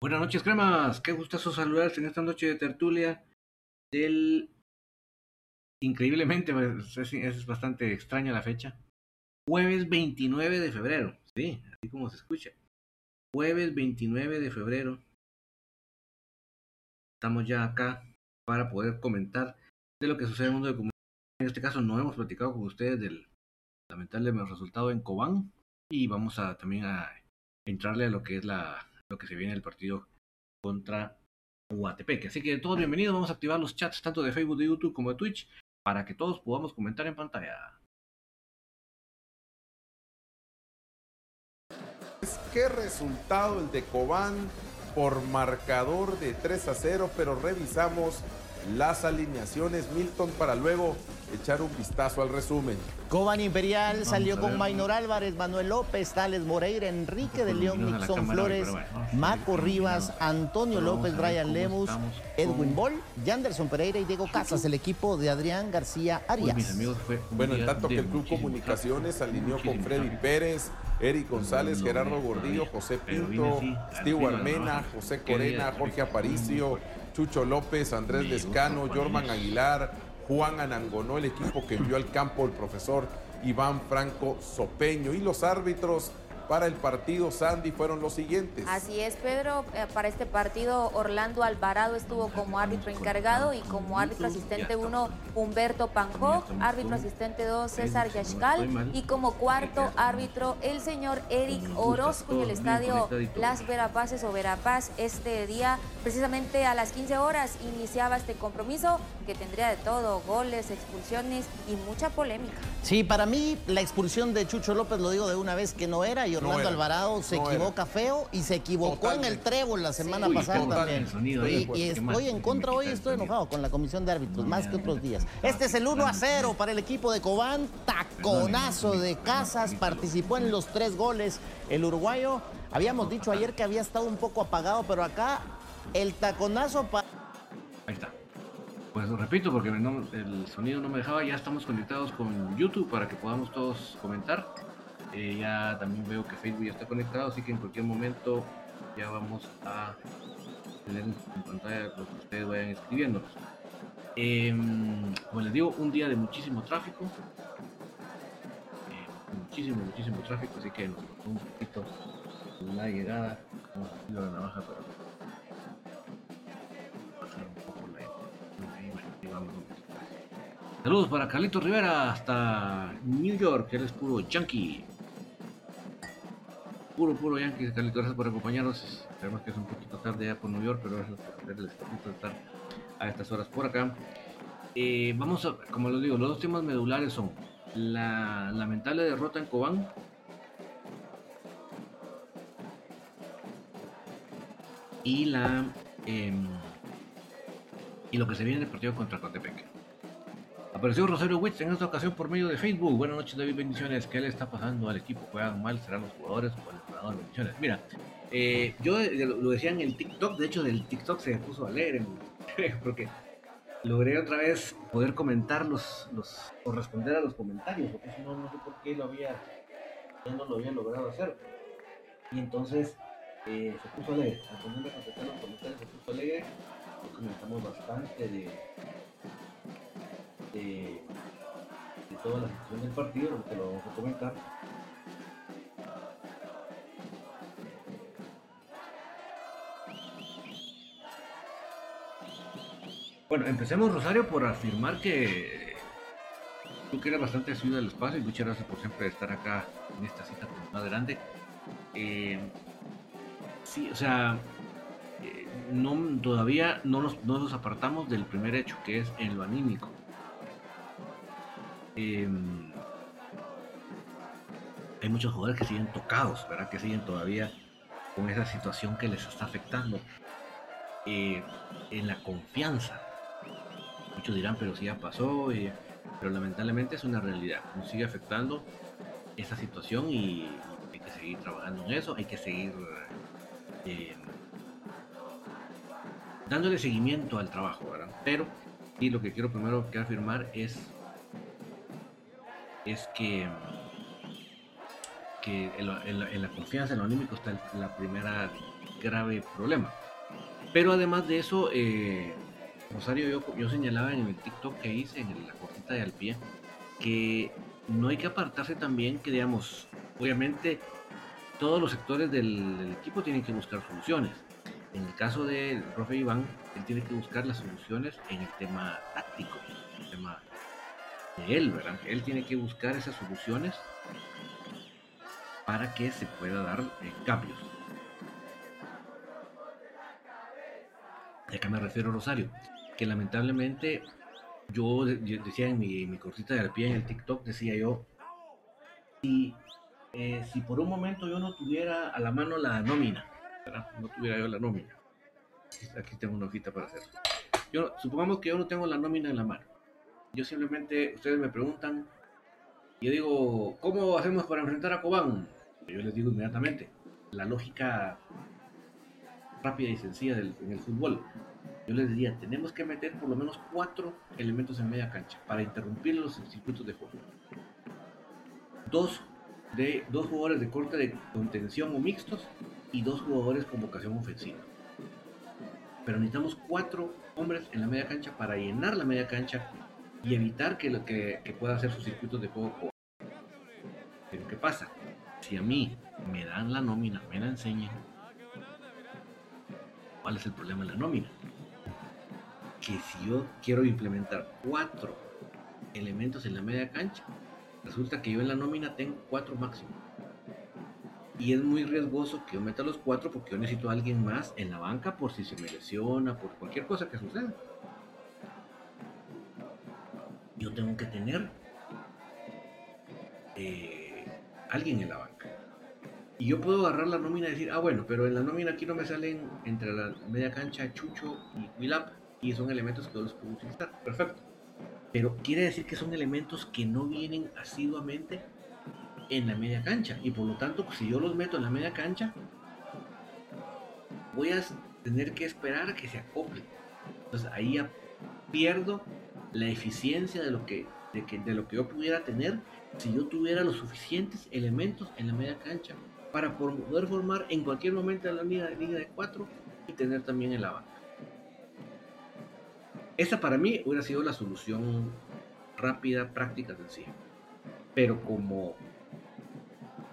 Buenas noches, cremas. Qué gustazo saludarse en esta noche de tertulia del... Increíblemente, pues, es, bastante extraña la fecha. Jueves 29 de febrero. Sí, así como se escucha. Jueves 29 de febrero. Estamos ya acá para poder comentar de lo que sucede en el mundo de comunicación. En este caso no hemos platicado con ustedes del lamentable resultado en Cobán y vamos a también a entrarle a lo que es la lo que se viene el partido contra Guatepeque. Así que todos bienvenidos, vamos a activar los chats tanto de Facebook, de YouTube como de Twitch para que todos podamos comentar en pantalla. ¿Qué resultado el de Cobán por marcador de 3 a 0? Pero revisamos las alineaciones, Milton, para luego echar un vistazo al resumen. Cobán Imperial salió con Maynor Álvarez, Manuel López, Tales Moreira, Enrique de León, Nixon Flores, Maco Rivas, Antonio López, Brian Lemus, Edwin Ball, Yanderson Pereira y Diego Casas, el equipo de Adrián García Arias. Bueno, en tanto que el Club Comunicaciones alineó con Freddy Pérez, Eric González, Gerardo Gordillo, José Pinto, Steve Armena, José Corena, Jorge Aparicio, Chucho López, Andrés Lescano, Jorman Aguilar, Juan Anangonó, el equipo que envió al campo el profesor Iván Franco Sopeño. Y los árbitros para el partido Sandy fueron los siguientes. Así es, Pedro. Eh, para este partido, Orlando Alvarado estuvo como árbitro encargado y como árbitro asistente uno, Humberto Panjo, árbitro asistente 2, César Yashkal y como cuarto árbitro, el señor Eric Orozco en el estadio Las Verapaces o Verapaz. Este día, precisamente a las 15 horas, iniciaba este compromiso que tendría de todo, goles, expulsiones y mucha polémica. Sí, para mí la expulsión de Chucho López, lo digo de una vez que no era, y Orlando Alvarado se equivoca feo y se equivocó en el trébol la semana pasada también. y, estoy en contra hoy, estoy enojado con la comisión de árbitros, más que otros días. Este es el 1 a 0 para el equipo de Cobán, taconazo de Casas, participó en los tres goles el uruguayo. Habíamos dicho ayer que había estado un poco apagado, pero acá el taconazo para... Ahí está. Pues lo repito porque el sonido no me dejaba, ya estamos conectados con YouTube para que podamos todos comentar. Eh, ya también veo que Facebook ya está conectado, así que en cualquier momento ya vamos a tener en pantalla lo que ustedes vayan escribiendo. Eh, como les digo, un día de muchísimo tráfico. Eh, muchísimo, muchísimo tráfico, así que nos un poquito la llegada. Vamos a la navaja para Saludos para Carlito Rivera hasta New York, él es puro yankee. Puro, puro yankee. Carlito, gracias por acompañarnos. Sabemos que es un poquito tarde ya por New York, pero gracias por verles estar a estas horas por acá. Eh, vamos a, como les digo, los dos temas medulares son la lamentable derrota en Cobán. Y la em, y lo que se viene en el partido contra Cotepec. Apareció Rosario Witz en esta ocasión por medio de Facebook. Buenas noches, David. Bendiciones. ¿Qué le está pasando al equipo? ¿Juegan mal? ¿Serán los jugadores o Mira, eh, yo lo decía en el TikTok. De hecho, del TikTok se puso a leer porque logré otra vez poder comentar los, los o responder a los comentarios. Porque no, no sé por qué lo había, no lo había logrado hacer. Y entonces eh, se puso a leer. A poner a contestar los comentarios se puso a leer comentamos bastante de, de, toda la situación del partido, lo que lo vamos a comentar. Bueno, empecemos Rosario por afirmar que tú que eres bastante asiduo del espacio y muchas gracias por siempre estar acá en esta cita más grande. Eh, sí, o sea, no, todavía no nos, no nos apartamos del primer hecho, que es en lo anímico. Em, hay muchos jugadores que siguen tocados, ¿verdad? Que siguen todavía con esa situación que les está afectando eh, en la confianza. Muchos dirán, pero si ya pasó, eh, pero lamentablemente es una realidad. Nos sigue afectando esa situación y hay que seguir trabajando en eso, hay que seguir eh, dándole seguimiento al trabajo, ¿verdad? Pero, y lo que quiero primero que afirmar es, es que, que en, la, confianza, en lo anímico está el la primera grave problema. Pero además de eso, eh, Rosario, yo, señalaba en el TikTok que hice, en la cortita de al que no hay que apartarse también que, digamos, obviamente todos los sectores del equipo tienen que buscar soluciones en el caso del profe Iván, él tiene que buscar las soluciones en el tema táctico, el tema de él, ¿verdad? Él tiene que buscar esas soluciones para que se pueda dar eh, cambios. ¿De qué me refiero, Rosario? Que lamentablemente yo, decía en mi, cortita de pie en el TikTok, decía yo, si, eh, si por un momento yo no tuviera a la mano la nómina, no tuviera yo la nómina. Aquí tengo una hojita para hacerlo. Yo, supongamos que yo no tengo la nómina en la mano. Yo simplemente, ustedes me preguntan, yo digo, ¿cómo hacemos para enfrentar a Cobán? Yo les digo inmediatamente, la lógica rápida y sencilla del, en el fútbol. Yo les diría, tenemos que meter por lo menos cuatro elementos en media cancha para interrumpir los circuitos de juego. Dos, de, dos jugadores de corte de contención o mixtos y dos jugadores con vocación ofensiva. Pero necesitamos cuatro hombres en la media cancha para llenar la media cancha y evitar que, lo que, pueda hacer sus circuitos de juego. Pero ¿qué pasa? Si a mí me dan la nómina, me la enseñan, ¿cuál es el problema de la nómina? Que si yo quiero implementar cuatro elementos en la media cancha, resulta que yo en la nómina tengo cuatro máximos y es muy riesgoso que yo meta los cuatro porque yo necesito a alguien más en la banca por si se me lesiona, por cualquier cosa que suceda. Yo tengo que tener eh, alguien en la banca. Y yo puedo agarrar la nómina y decir, ah, bueno, pero en la nómina aquí no me salen entre la media cancha Chucho y Wilap y son elementos que yo los puedo utilizar. Perfecto. Pero quiere decir que son elementos que no vienen asiduamente en la media cancha. Y por lo tanto, si yo los meto en la media cancha, voy a tener que esperar a que se acople. Entonces ahí ya pierdo la eficiencia de lo que, de, que, de lo que yo pudiera tener si yo tuviera los suficientes elementos en la media cancha para poder formar en cualquier momento la línea de cuatro y tener también en la banca. Esa para mí hubiera sido la solución rápida, práctica, sencilla. Pero como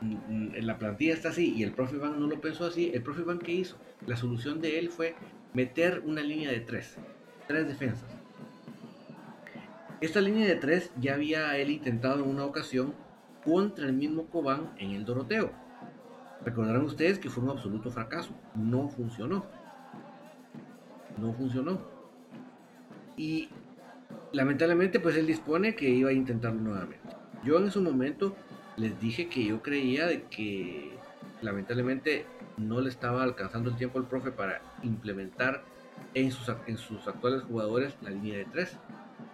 la plantilla está así y el profe Iván no lo pensó así, el profe Iván ¿qué hizo? La solución de él fue meter una línea de tres, tres defensas. Esta línea de tres ya había él intentado en una ocasión contra el mismo Cobán en el Doroteo. Recordarán ustedes que fue un absoluto fracaso, no funcionó. No funcionó. Y lamentablemente pues él dispone que iba a intentarlo nuevamente. Yo en ese momento les dije que yo creía de que lamentablemente no le estaba alcanzando el tiempo al profe para implementar en sus, en sus actuales jugadores la línea de tres.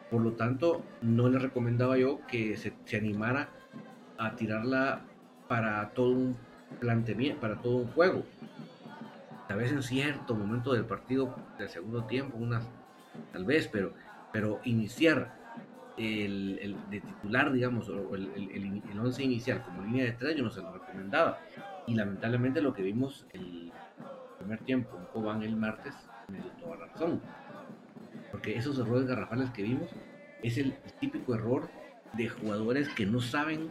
Por lo tanto, no le recomendaba yo que se, se animara a tirarla para todo un planteamiento, para todo un juego. Tal vez en cierto momento del partido del segundo tiempo, unas, tal vez, pero, pero iniciar el, de titular, digamos, o el, el, once inicial como línea de tres, yo no se lo recomendaba. Y lamentablemente lo que vimos el primer tiempo en Cobán el martes me dio toda la razón. Porque esos errores garrafales que vimos es el típico error de jugadores que no saben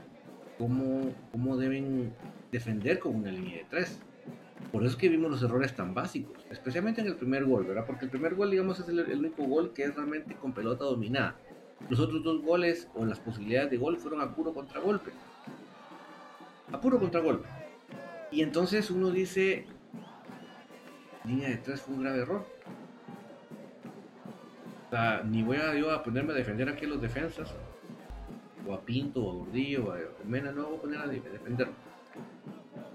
cómo, cómo deben defender con una línea de tres. Por eso es que vimos los errores tan básicos, especialmente en el primer gol, ¿verdad? Porque el primer gol, digamos, es el, único gol que es realmente con pelota dominada. Los otros dos goles o las posibilidades de gol fueron a puro contragolpe. A puro contragolpe. Y entonces uno dice, línea de tres fue un grave error. O sea, ni voy a yo a ponerme a defender aquí a los defensas o a Pinto, o a Gordillo, o a Mena, no voy a poner a defenderlo.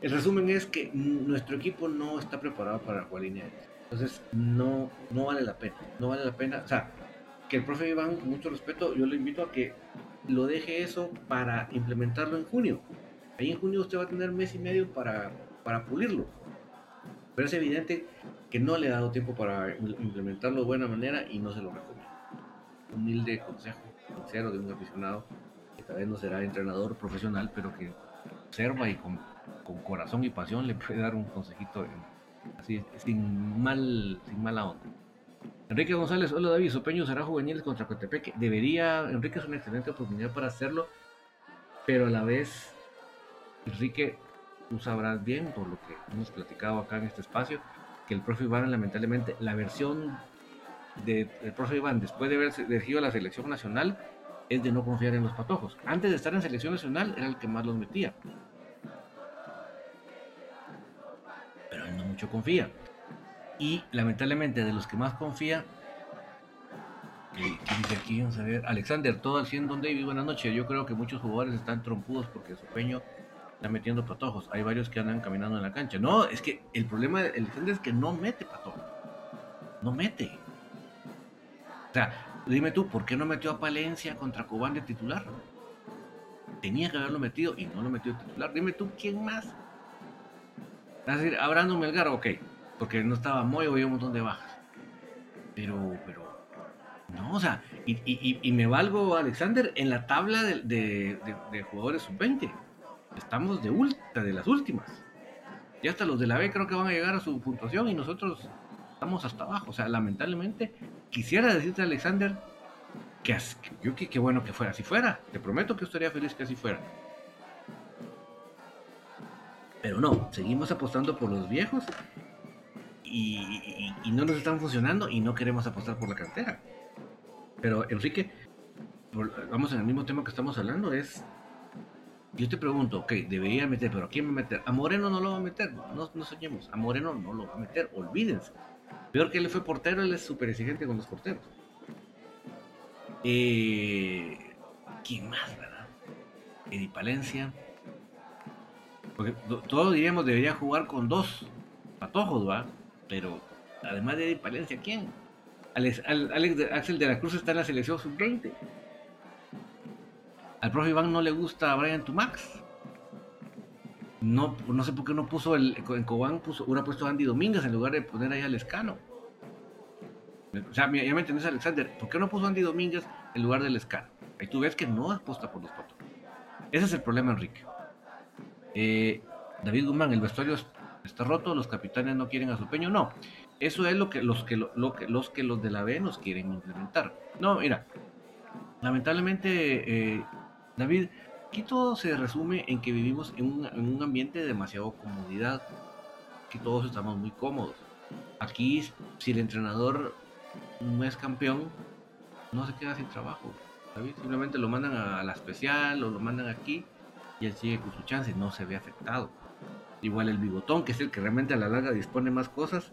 El resumen es que nuestro equipo no está preparado para jugar línea Entonces, no, no vale la pena. No vale la pena. O sea, que el profe Iván, con mucho respeto, yo le invito a que lo deje eso para implementarlo en junio. Ahí en junio usted va a tener mes y medio para, para pulirlo. Pero es evidente que no le ha dado tiempo para implementarlo de buena manera y no se lo recomiendo. Humilde consejo sincero de un aficionado que tal vez no será entrenador profesional, pero que observa y con, con corazón y pasión le puede dar un consejito así, sin, mal, sin mala onda. Enrique González, hola David, Sopeño será juvenil contra Cotepeque. Debería, Enrique es una excelente oportunidad para hacerlo, pero a la vez, Enrique, tú sabrás bien, por lo que hemos platicado acá en este espacio, que el profe Iván, lamentablemente, la versión del profe Iván, después de haber dirigido a la selección nacional, es de no confiar en los patojos. Antes de estar en selección nacional, era el que más los metía. Pero él no mucho confía. Y lamentablemente de los que más confía, dice aquí? Vamos a ver. Alexander, todo al 100, Don David, buenas noches. Yo creo que muchos jugadores están trompudos porque su peño está metiendo patojos. Hay varios que andan caminando en la cancha. No, es que el problema de Alexander es que no mete patojos. No mete. O sea, dime tú, ¿por qué no metió a Palencia contra Cobán de titular? Tenía que haberlo metido y no lo metió de titular. Dime tú, ¿quién más? Es decir, Abrando Melgar, ok porque no estaba muy, había un montón de bajas. Pero, pero, no, o sea, y, me valgo, Alexander, en la tabla de, jugadores sub-20. Estamos de, ultra, de las últimas. Y hasta los de la B creo que van a llegar a su puntuación y nosotros estamos hasta abajo. O sea, lamentablemente, quisiera decirte, Alexander, que, yo que, bueno que fuera así fuera. Te prometo que estaría feliz que así fuera. Pero no, seguimos apostando por los viejos y, no nos están funcionando y no queremos apostar por la cantera. Pero Enrique, vamos en el mismo tema que estamos hablando, es, yo te pregunto, ok, debería meter, pero ¿a quién me meter? A Moreno no lo va a meter, no, no soñemos, a Moreno no lo va a meter, olvídense. Peor que él fue portero, él es súper exigente con los porteros. Eh, ¿Quién más, verdad? Eddie Palencia. Porque todos diríamos debería jugar con dos patojos, ¿va? Pero además de Palencia, ¿quién? Alex, Axel de la Cruz está en la selección sub-20. Al profe Iván no le gusta a Brian Tumax. No, no sé por qué no puso el, en Cobán, puso, hubiera puesto Andy Domínguez en lugar de poner ahí al Escano. O sea, ya me entendés, Alexander. ¿Por qué no puso Andy Domínguez en lugar del Escano? Ahí tú ves que no aposta por los patos. Ese es el problema, Enrique. Eh, David Guzmán, el vestuario está roto, los capitanes no quieren a su peño. No, eso es lo que los que, que, los, que los de la B nos quieren implementar. No, mira, lamentablemente, eh, David, aquí todo se resume en que vivimos en un, en un ambiente de demasiado comodidad, que todos estamos muy cómodos. Aquí, si el entrenador no es campeón, no se queda sin trabajo. David, simplemente lo mandan a la especial o lo mandan aquí y él sigue con su chance, no se ve afectado. Igual el bigotón, que es el que realmente a la larga dispone más cosas.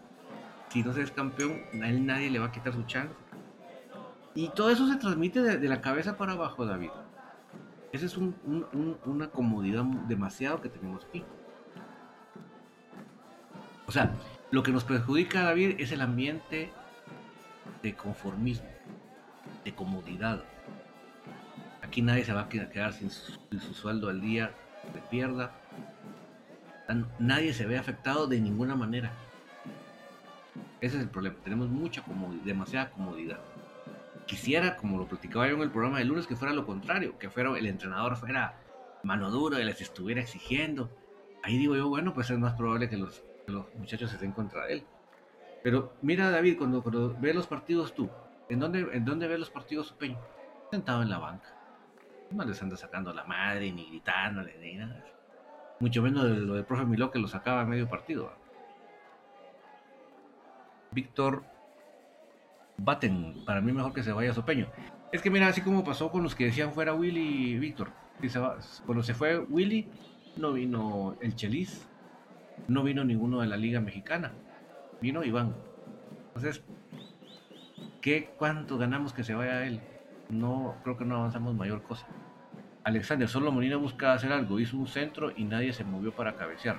Si no se es campeón, a él nadie le va a quitar su chance. Y todo eso se transmite de, la cabeza para abajo, David. Esa es una comodidad demasiado que tenemos aquí. O sea, lo que nos perjudica, David, es el ambiente de conformismo, de comodidad. Aquí nadie se va a quedar sin su, sin su sueldo al día, de pierda nadie se ve afectado de ninguna manera. Ese es el problema. Tenemos mucha comodidad, demasiada comodidad. Quisiera, como lo platicaba yo en el programa de lunes, que fuera lo contrario, que fuera el entrenador fuera mano dura y les estuviera exigiendo. Ahí digo yo, bueno, pues es más probable que los, muchachos estén contra él. Pero mira, David, cuando, cuando ves los partidos tú, ¿en dónde, ¿en dónde ves los partidos su peño? Sentado en la banca. No les anda sacando la madre, ni gritándole, ni nada. Mucho menos lo del profe Miló que lo sacaba a medio partido. Víctor Batten, para mí mejor que se vaya Sopeño. Es que mira, así como pasó con los que decían fuera Willy y Víctor. cuando se fue Willy, no vino el Chelis, no vino ninguno de la Liga Mexicana, vino Iván. Entonces, ¿qué, ¿cuánto ganamos que se vaya él? No, creo que no avanzamos mayor cosa. Alexander, solo Molina buscaba hacer algo, hizo un centro y nadie se movió para cabecear.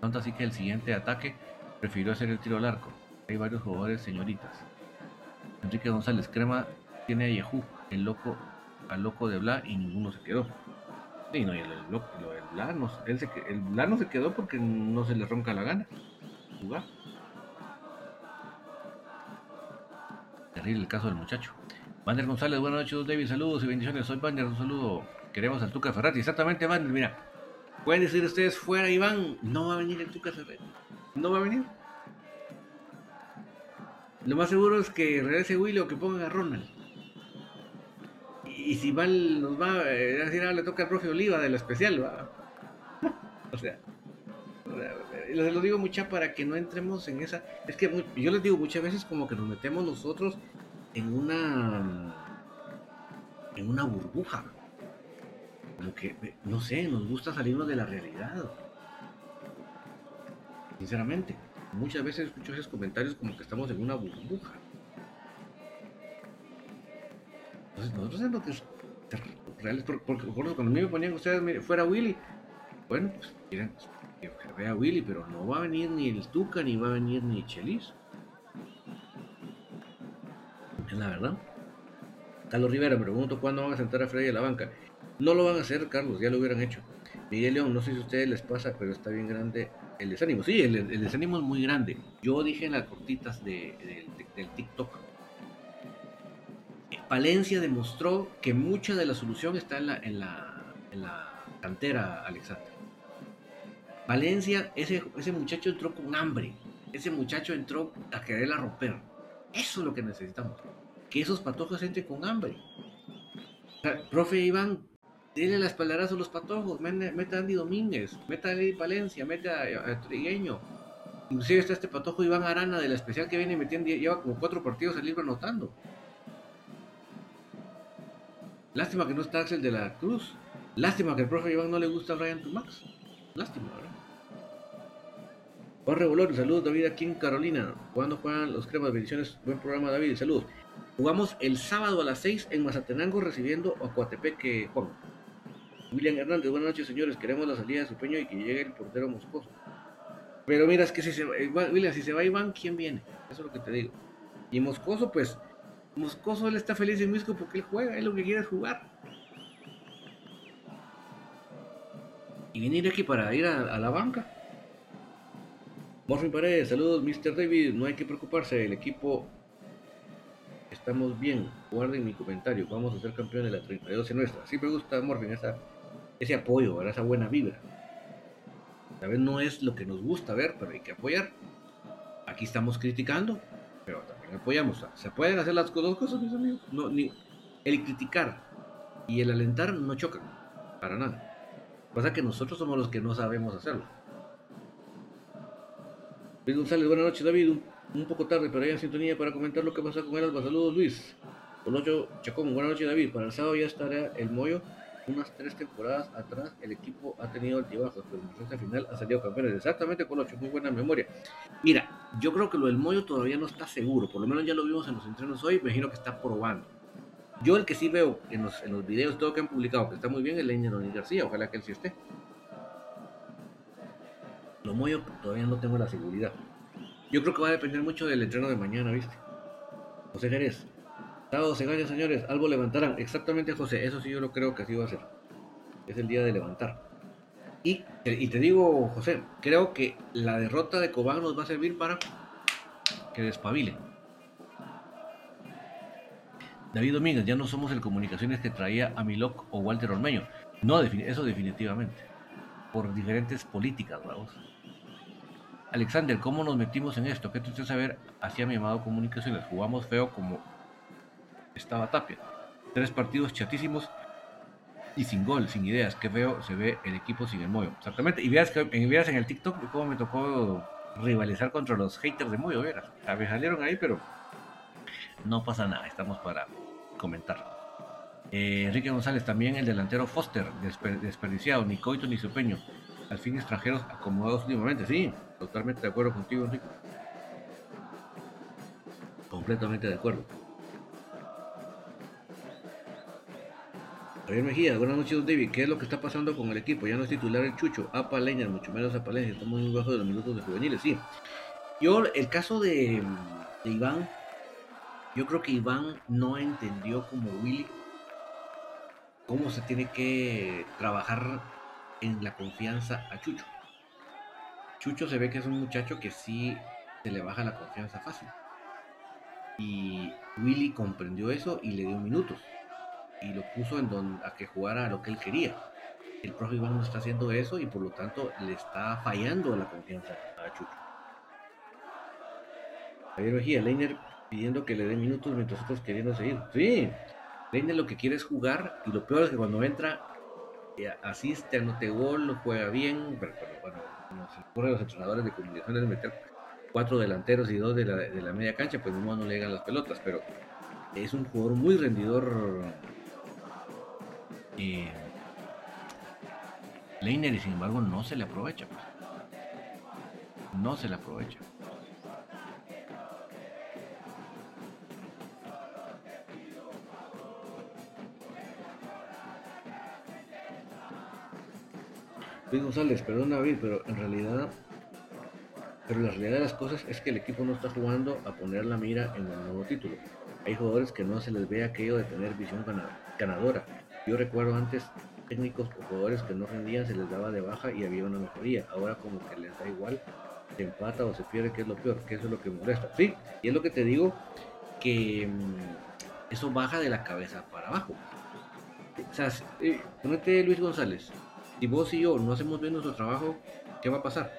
Tanto así que el siguiente ataque prefirió hacer el tiro al arco. Hay varios jugadores señoritas. Enrique González Crema tiene a Yehú, el loco, al loco de Bla y ninguno se quedó. Sí, no, el, el, el, Bla no, se, el Bla no se quedó porque no se le ronca la gana jugar. Terrible el caso del muchacho. Vander González, buenas noches, David, saludos y bendiciones. Soy Vander, un saludo. Queremos al Tuca Ferrati. Exactamente, Vander, mira. Pueden decir ustedes fuera Iván, no va a venir el Tuca Ferrati. No va a venir. Lo más seguro es que regrese Willy o que pongan a Ronald. Y, si Val nos va a decir, ahora le toca al profe Oliva de la especial, va. o sea, les lo digo mucha para que no entremos en esa. Es que yo les digo muchas veces como que nos metemos nosotros en una en una burbuja. Como que, no sé, nos gusta salirnos de la realidad. Sinceramente, muchas veces escucho esos comentarios como que estamos en una burbuja. Entonces nosotros sabemos que es reales, porque, cuando a mí me ponían ustedes fuera Willy, bueno, pues miren, que vea Willy, pero no va a venir ni el Tuca ni va a venir ni Chelis. Es la verdad. Carlos Rivera, me pregunto cuándo van a sentar a Freddy a la banca. No lo van a hacer, Carlos, ya lo hubieran hecho. Miguel León, no sé si a ustedes les pasa, pero está bien grande el desánimo. Sí, el, desánimo es muy grande. Yo dije en las cortitas de, del TikTok. Palencia demostró que mucha de la solución está en la, en la, cantera, Alexander. Valencia, ese, ese muchacho entró con hambre. Ese muchacho entró a quererla romper. Eso es lo que necesitamos que esos patojos entren con hambre. profe Iván, dile la espaldarazo a los patojos, meta a Andy Domínguez, meta a Lady Palencia, meta a, Trigueño. Inclusive está este patojo Iván Arana de la especial que viene metiendo, lleva como cuatro partidos el libro anotando. Lástima que no está Axel de la Cruz. Lástima que el profe Iván no le gusta a Brian Tumax. Lástima, ¿verdad? Jorge Bolón, saludos David aquí en Carolina. ¿Cuándo juegan los cremas? Bendiciones, buen programa David, saludos. Jugamos el sábado a las 6 en Mazatenango recibiendo a Coatepeque Juan. William Hernández, buenas noches señores, queremos la salida de su peño y que llegue el portero moscoso. Pero mira, es que si se va, William, si se va Iván, ¿quién viene? Eso es lo que te digo. Y Moscoso, pues, Moscoso él está feliz en Misco porque él juega, él lo que quiere es jugar. Y venir aquí para ir a, la banca. Morfin Paredes, saludos, Mr. David. No hay que preocuparse, el equipo estamos bien. Guarden mi comentario. Vamos a ser campeones de la 32 en nuestra. Sí me gusta, Morfin, esa, ese apoyo, esa buena vibra. Tal vez no es lo que nos gusta ver, pero hay que apoyar. Aquí estamos criticando, pero también apoyamos. Se pueden hacer las dos cosas, mis amigos. No, ni, el criticar y el alentar no chocan. Para nada. Pasa que nosotros somos los que no sabemos hacerlo. Luis González, buenas noches, David un poco tarde, pero hay en sintonía para comentar lo que pasa con Alba. Saludos, Luis. Con ocho Chacón, buenas noches, David. Para el sábado ya estará el Moyo. Unas tres temporadas atrás el equipo ha tenido altibajos, pero en la final ha salido campeones. Exactamente, con ocho, muy buena memoria. Mira, yo creo que lo del Moyo todavía no está seguro, por lo menos ya lo vimos en los entrenos hoy, me imagino que está probando. Yo el que sí veo en los, en los videos, todo que han publicado, que está muy bien, es Leña García, ojalá que él sí esté. Lo Moyo todavía no tengo la seguridad. Yo creo que va a depender mucho del entreno de mañana, ¿viste? José Jerez. Gana, señores. Algo levantarán. Exactamente, José. Eso sí yo lo creo que así va a ser. Es el día de levantar. Y, te digo, José, creo que la derrota de Cobán nos va a servir para que despabilen. David Domínguez, ya no somos el comunicaciones que traía a Milok o Walter Ormeño. No, eso definitivamente. Por diferentes políticas, vamos. Alexander, ¿cómo nos metimos en esto? ¿Qué te saber hacia mi amado Comunicaciones? Jugamos feo como estaba Tapia. Tres partidos chatísimos y sin gol, sin ideas. Qué feo se ve el equipo sin el Moyo. Exactamente. Y veas, que, veas en el TikTok cómo me tocó rivalizar contra los haters de Moyo. Veras. Salieron ahí, pero no pasa nada. Estamos para comentar. Eh, Enrique González, también el delantero Foster, desperdiciado, ni Coito ni Supeño. Al fin extranjeros acomodados últimamente. Sí, Totalmente de acuerdo contigo, Enrique. Completamente de acuerdo. Javier Mejía, buenas noches, David. ¿Qué es lo que está pasando con el equipo? Ya no es titular el Chucho. Apa Leña, mucho menos Apa Leña. Estamos muy bajo de los minutos de juveniles, sí. Yo, el caso de, de Iván, yo creo que Iván no entendió como Willy cómo se tiene que trabajar en la confianza a Chucho. Chucho se ve que es un muchacho que sí se le baja la confianza fácil. Y Willy comprendió eso y le dio minutos y lo puso en donde, a que jugara a lo que él quería. El profe Iván no está haciendo eso y por lo tanto le está fallando la confianza a Chucho. Javier Mejía, Leiner pidiendo que le dé minutos mientras otros queriendo seguir. Sí, Leiner lo que quiere es jugar y lo peor es que cuando entra eh, asiste, anote gol, juega bien, pero, bueno, nos ocurre los entrenadores de comunicaciones meter cuatro delanteros y dos de la, de la media cancha, pues no, no le llegan las pelotas, pero es un jugador muy rendidor eh, Leiner, sin embargo, no se le aprovecha. Pues. No se le aprovecha. Luis González, perdón David, pero en realidad, pero la realidad de las cosas es que el equipo no está jugando a poner la mira en el nuevo título. Hay jugadores que no se les ve aquello de tener visión ganadora. Yo recuerdo antes técnicos o jugadores que no rendían, se les daba de baja y había una mejoría. Ahora como que les da igual, se empata o se pierde, que es lo peor, que eso es lo que molesta. Sí, y es lo que te digo, que mm, eso baja de la cabeza para abajo. O sea, eh, ponete Luis González, si vos y yo no hacemos bien nuestro trabajo, ¿qué va a pasar?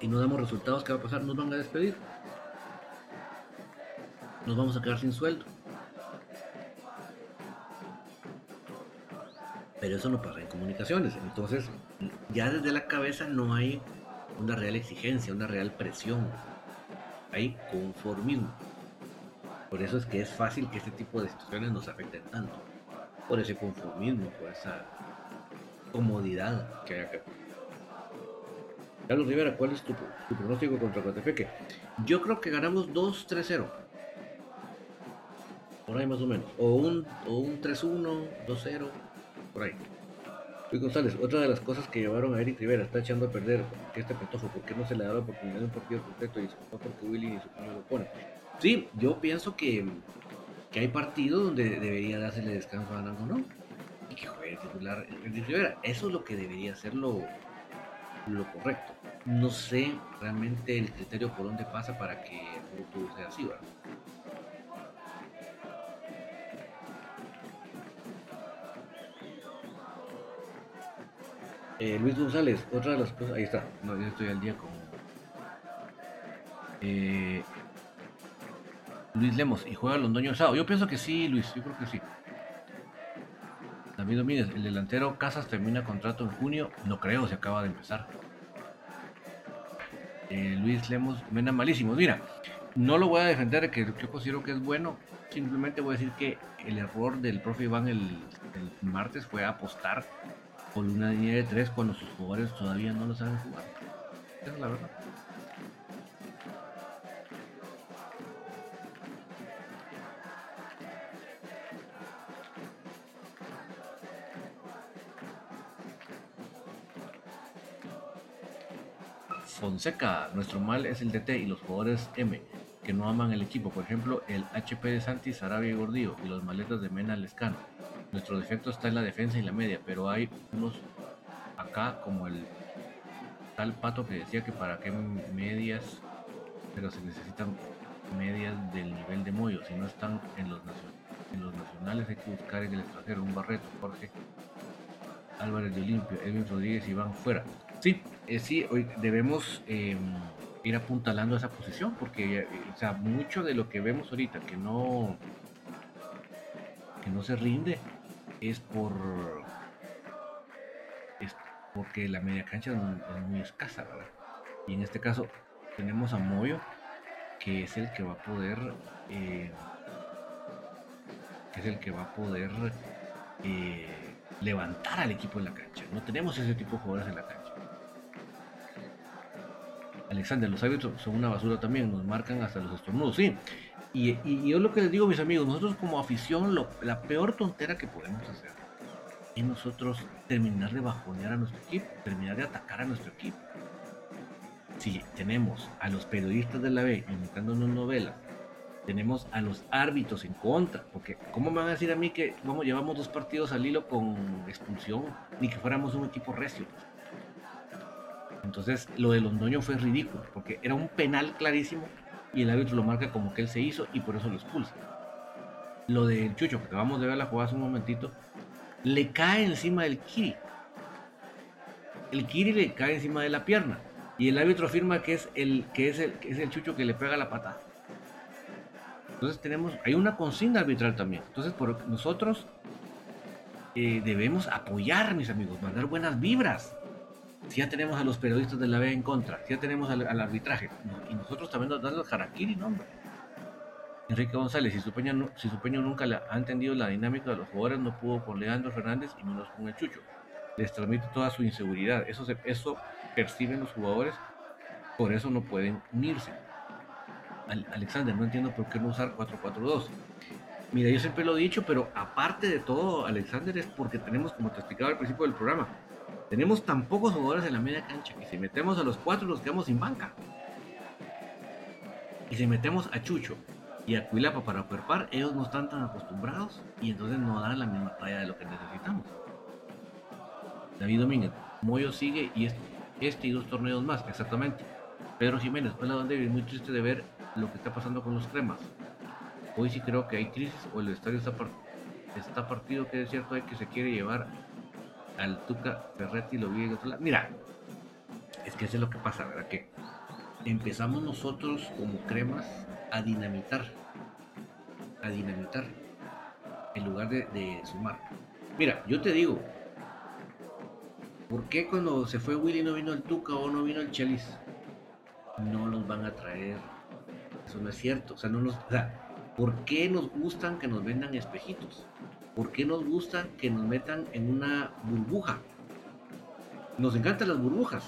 Y no damos resultados, ¿qué va a pasar? Nos van a despedir. Nos vamos a quedar sin sueldo. Pero eso no pasa en comunicaciones. Entonces, ya desde la cabeza no hay una real exigencia, una real presión. Hay conformismo. Por eso es que es fácil que este tipo de situaciones nos afecten tanto. Por ese conformismo, por esa comodidad que hay acá. Carlos Rivera, ¿cuál es tu, pronóstico contra Coatepec? Yo creo que ganamos 2-3-0. Por ahí más o menos. O un, o un 3-1, 2-0 por ahí. Luis González, otra de las cosas que llevaron a Eric Rivera, está echando a perder este petojo, ¿por qué no se le da la oportunidad de un partido completo y se porque Willy y su compañero lo pone? Sí, yo pienso que, que hay partidos donde debería dársele descanso a Nango, ¿no? Y que juegue titular Eric Rivera. Eso es lo que debería ser lo, lo correcto. No sé realmente el criterio por dónde pasa para que todo sea así, ¿verdad? Eh, Luis González, otra de las cosas, ahí está, no, yo estoy al día con eh, Luis Lemos y juega Londoño Sao. Yo pienso que sí, Luis, yo creo que sí. David Domínguez, el delantero Casas termina contrato en junio, no creo, se acaba de empezar. Eh, Luis Lemos, Mena malísimo. Mira, no lo voy a defender, que yo considero que es bueno. Simplemente voy a decir que el error del profe Iván el, el martes fue apostar línea de tres cuando sus jugadores todavía no lo saben jugar. Esa es la verdad. Fonseca, nuestro mal es el DT y los jugadores M que no aman el equipo. Por ejemplo, el HP de Santi, Sarabia y Gordillo y los maletas de Mena Lescano. Nuestro defecto está en la defensa y la media, pero hay unos acá como el tal pato que decía que para qué medias, pero se necesitan medias del nivel de Moyo, si no están en los, en los nacionales hay que buscar en el extranjero, un Barreto, Jorge Álvarez de Olimpio, Edwin Rodríguez y Iván fuera. Sí, eh, sí, hoy debemos em, ir apuntalando esa posición porque eh, o sea, mucho de lo que vemos ahorita que no que no se rinde es por es porque la media cancha es muy escasa, ¿verdad? Y en este caso tenemos a Moyo, que es el que va a poder eh, es el que va a poder eh, levantar al equipo en la cancha. No tenemos ese tipo de jugadores en la cancha. Alexander, los árbitros son una basura también, nos marcan hasta los estornudos, sí. Y, yo lo que les digo, mis amigos, nosotros como afición, la peor tontera que podemos hacer es nosotros terminar de bajonear a nuestro equipo, terminar de atacar a nuestro equipo. Si tenemos a los periodistas de la B inventándonos novelas, tenemos a los árbitros en contra, porque ¿cómo me van a decir a mí que vamos, llevamos dos partidos al hilo con expulsión, ni que fuéramos un equipo recio? Entonces, lo de Londoño fue ridículo, porque era un penal clarísimo y el árbitro lo marca como que él se hizo y por eso lo expulsa. Lo del Chucho, que acabamos de ver la jugada hace un momentito, le cae encima del Kiri. El Kiri le cae encima de la pierna y el árbitro afirma que es el, que es el, es el Chucho que le pega la patada. Entonces tenemos, hay una consigna arbitral también. Entonces nosotros eh, debemos apoyar, mis amigos, mandar buenas vibras. Si ya tenemos a los periodistas de la B en contra, si ya tenemos al, arbitraje, y nosotros también nos damos el harakiri, ¿no? Enrique González, si su, peño, si nunca ha entendido la dinámica de los jugadores, no pudo con Leandro Fernández y menos con el Chucho. Les transmite toda su inseguridad. Eso, se, eso perciben los jugadores, por eso no pueden unirse. Alexander, no entiendo por qué no usar 4-4-2. Mira, yo siempre lo he dicho, pero aparte de todo, Alexander, es porque tenemos, como te explicaba al principio del programa, tenemos tan pocos jugadores en la media cancha que si metemos a los cuatro nos quedamos sin banca. Y si metemos a Chucho y a Cuilapa para cuerpar, ellos no están tan acostumbrados y entonces no dan la misma talla de lo que necesitamos. David Domínguez, Moyo sigue y este, este y dos torneos más, exactamente. Pedro Jiménez, pues la donde muy triste de ver lo que está pasando con los cremas. Hoy sí creo que hay crisis o el estadio está, está partido, que es cierto, hay que se quiere llevar al Tuca Ferretti lo vi Mira, es que eso es lo que pasa, ¿verdad? Que empezamos nosotros como cremas a dinamitar, a dinamitar, en lugar de, sumar. Mira, yo te digo, ¿por qué cuando se fue Willy no vino el Tuca o no vino el Chelis? No los van a traer eso no es cierto. O sea, no sea, ¿por qué nos gustan que nos vendan espejitos? ¿Por qué nos gustan que nos metan en una burbuja? Nos encantan las burbujas.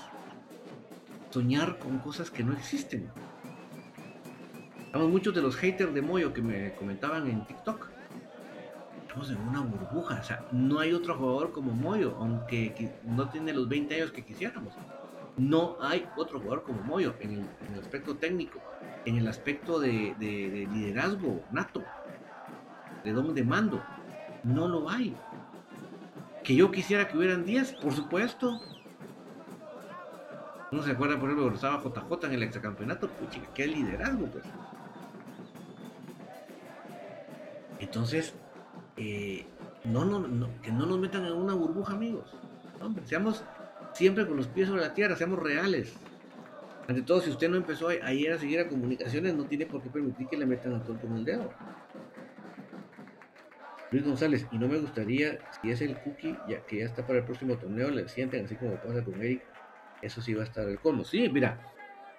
Soñar con cosas que no existen. Estamos muchos de los haters de Moyo que me comentaban en TikTok. Estamos en una burbuja. O sea, no hay otro jugador como Moyo, aunque no tiene los 20 años que quisiéramos. No hay otro jugador como Moyo en el aspecto técnico en el aspecto de, liderazgo nato, de de mando. No lo hay. Que yo quisiera que hubieran 10, por supuesto. Uno se acuerda, por ejemplo, estaba JJ en el exacampeonato, pucha, qué liderazgo, pues. Entonces, eh, no, no, que no nos metan en una burbuja, amigos. Seamos siempre con los pies sobre la tierra, seamos reales. Ante todo, si usted no empezó a, ir a seguir a comunicaciones, no tiene por qué permitir que le metan a todo con el dedo. Luis González, y no me gustaría, si es el cookie, ya que ya está para el próximo torneo, le sienten así como pasa con Eric, eso sí va a estar el colmo. Sí, mira,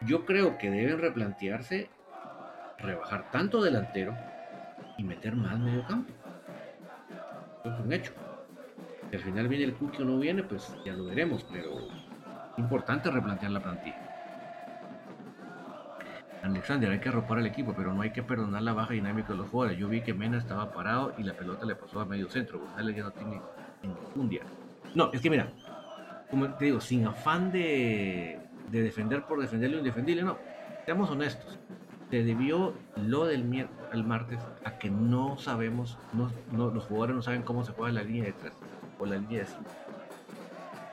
yo creo que deben replantearse rebajar tanto delantero y meter más medio campo. Eso es un hecho. Si al final viene el cookie o no viene, pues ya lo veremos, pero importante replantear la plantilla. Alexander, hay que arropar al equipo, pero no hay que perdonar la baja dinámica de los jugadores. Yo vi que Mena estaba parado y la pelota le pasó a medio centro. González ya no tiene día. No, es que mira, como te digo, sin afán de, defender por defender lo indefendible, no. Seamos honestos. Se debió lo del el martes a que no sabemos, no, los jugadores no saben cómo se juega la línea de 3 o la línea de 5.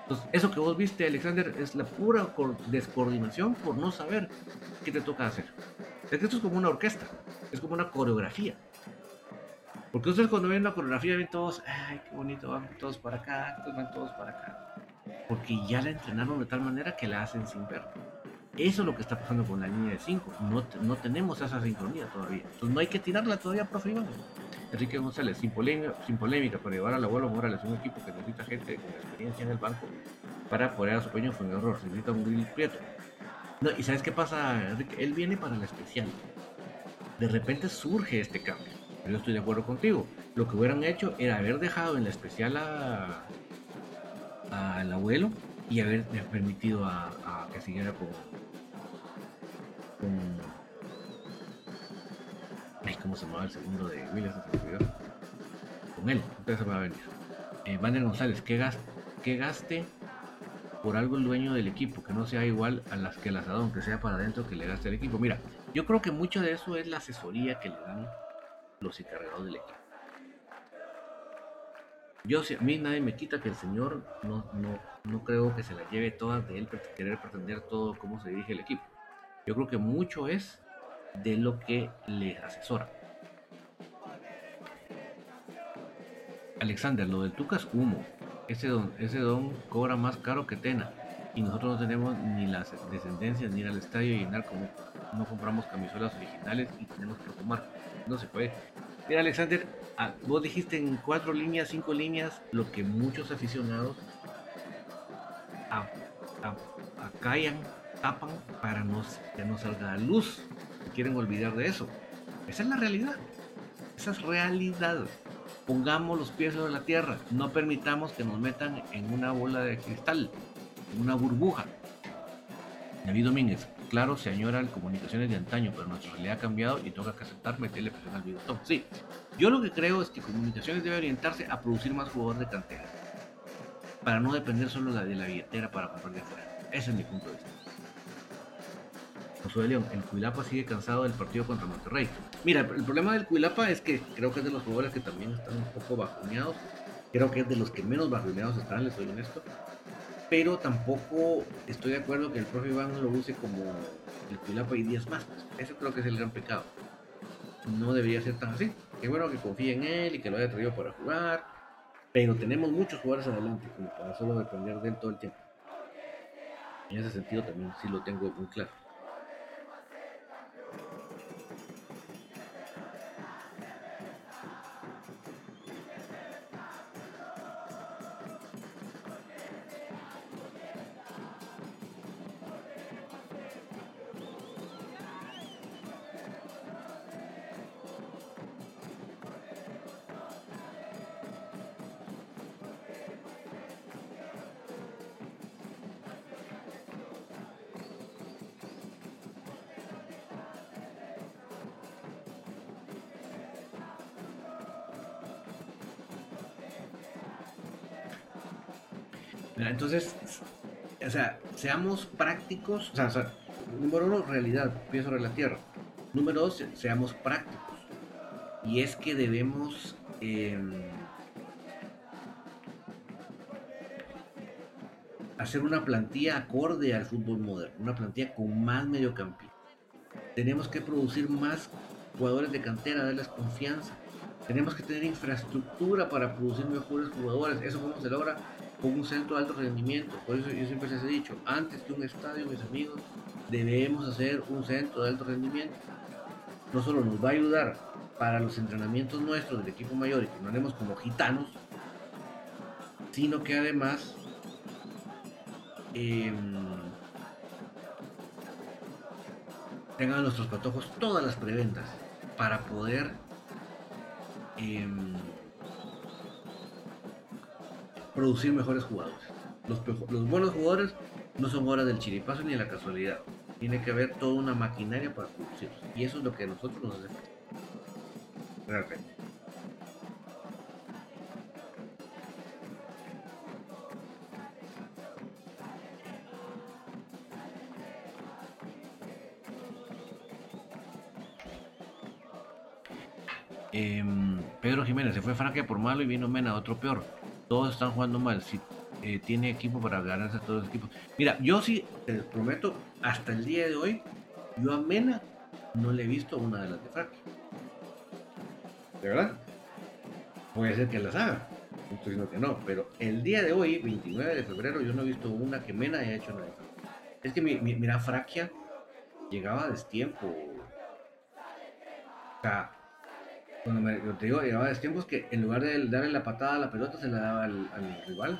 Entonces, eso que vos viste, Alexander, es la pura descoordinación por no saber qué te toca hacer. Es que esto es como una orquesta, es como una coreografía. Porque ustedes cuando ven la coreografía ven todos, ay, qué bonito, van todos para acá, van todos para acá. Porque ya la entrenaron de tal manera que la hacen sin ver. Eso es lo que está pasando con la línea de 5. No, no tenemos esa sincronía todavía. Entonces no hay que tirarla todavía, profe Iván. Enrique González, sin polémica, sin para llevar al abuelo Morales un equipo que necesita gente con experiencia en el banco para apoyar a su peño fue un error. Se necesita un grill prieto. No, y ¿sabes qué pasa, Enrique? Él viene para la especial. De repente surge este cambio. Yo estoy de acuerdo contigo. Lo que hubieran hecho era haber dejado en la especial al abuelo y haber permitido a, a que siguiera con, ¿cómo se llamaba el segundo de Williams? Con él, entonces se va a venir. Eh, González, ¿qué, ¿qué gaste por algo el dueño del equipo? Que no sea igual a las que el asadón, aunque sea para adentro que le gaste el equipo. Mira, yo creo que mucho de eso es la asesoría que le dan los encargados del equipo. Yo, a mí nadie me quita que el señor no, no, no creo que se la lleve toda de él querer pretender todo cómo se dirige el equipo. Yo creo que mucho es de lo que le asesora. Alexander, lo del Tucas humo. Ese don, don cobra más caro que Tena. Y nosotros no tenemos ni las descendencias ni ir al estadio y llenar como no compramos camisolas originales y tenemos que tomar. No se puede. Mira, Alexander, ah, vos dijiste en cuatro líneas, cinco líneas, lo que muchos aficionados acallan, tapan para que no salga a luz. Quieren olvidar de eso. Esa es la realidad. Esa es realidad. Pongamos los pies sobre la tierra. No permitamos que nos metan en una bola de cristal, en una burbuja. David Domínguez, claro, se añoran comunicaciones de antaño, pero nuestra realidad ha cambiado y toca que aceptar meterle presión al bigotón. Sí, yo lo que creo es que comunicaciones debe orientarse a producir más jugadores de cantera, para no depender solo de la billetera para comprar de afuera. Ese es mi punto de vista. Josué León, el Cuilapa sigue cansado del partido contra Monterrey. Mira, el problema del Cuilapa es que creo que es de los jugadores que también están un poco bajoneados. Creo que es de los que menos bajoneados están, les soy honesto pero tampoco estoy de acuerdo que el profe Iván lo use como el Pilapa y días más. Eso creo que es el gran pecado. No debería ser tan así. Qué bueno que confíe en él y que lo haya traído para jugar, pero tenemos muchos jugadores adelante como para solo depender de él todo el tiempo. En ese sentido también sí lo tengo muy claro. Prácticos, número uno, realidad, pie sobre la tierra. Número dos, seamos prácticos. Y es que debemos em, hacer una plantilla acorde al fútbol moderno, una plantilla con más mediocampistas. Tenemos que producir más jugadores de cantera, darles confianza. Tenemos que tener infraestructura para producir mejores jugadores. Eso cómo se logra con un centro de alto rendimiento. Por eso yo siempre les he dicho, antes que un estadio, mis amigos, debemos hacer un centro de alto rendimiento. No solo nos va a ayudar para los entrenamientos nuestros del equipo mayor y que no haremos como gitanos, sino que además eh, tengan nuestros patojos todas las preventas para poder em, producir mejores jugadores. Los, buenos jugadores no son horas del chiripazo ni de la casualidad. Tiene que haber toda una maquinaria para producirlos. Y eso es lo que a nosotros nos hace Realmente. Em, Pedro Jiménez se fue Francia por malo y vino Mena, otro peor todos están jugando mal. Si eh, tiene equipo para ganarse a todos los equipos. Mira, yo sí, te prometo, hasta el día de hoy, yo a Mena no le he visto una de las de Frank. ¿De verdad? Puede ser que las haga. No estoy diciendo que no, pero el día de hoy, 29 de febrero, yo no he visto una que Mena haya hecho nada. Es que mira, Fraquia llegaba a destiempo. O sea, cuando me, te digo, llevaba tiempos que en lugar de darle la patada a la pelota se la daba al, rival.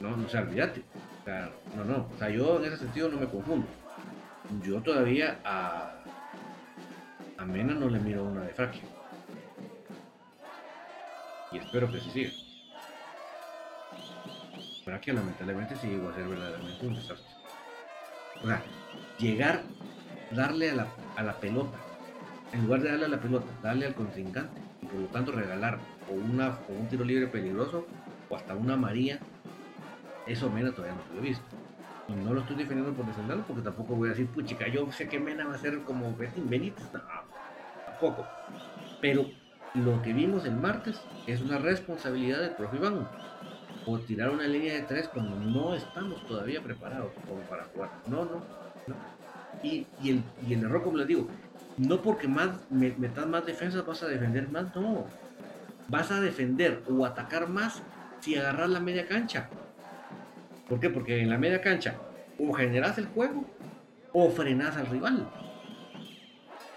No, no se olvídate. O sea, no, no. O sea, yo en ese sentido no me confundo. Yo todavía a, a Mena no le miro una de fracking. Y espero que sí siga. Fraquia lamentablemente sí llegó a ser verdaderamente un desastre. O sea, llegar, darle a la, a la pelota, en lugar de darle a la pelota, darle al contrincante y por lo tanto regalar o, una, o un tiro libre peligroso o hasta una María, eso Mena todavía no lo he visto. Y no lo estoy defendiendo por defenderlo porque tampoco voy a decir, puchica, yo sé que Mena va a ser como Benítez. No, tampoco. Pero lo que vimos el martes es una responsabilidad del profe Iván. O tirar una línea de tres cuando no estamos todavía preparados como para jugar. No, no. Y, el, y el error, como les digo, no porque más metas más defensas vas a defender más, no. Vas a defender o atacar más si agarras la media cancha. ¿Por qué? Porque en la media cancha o generas el juego o frenas al rival.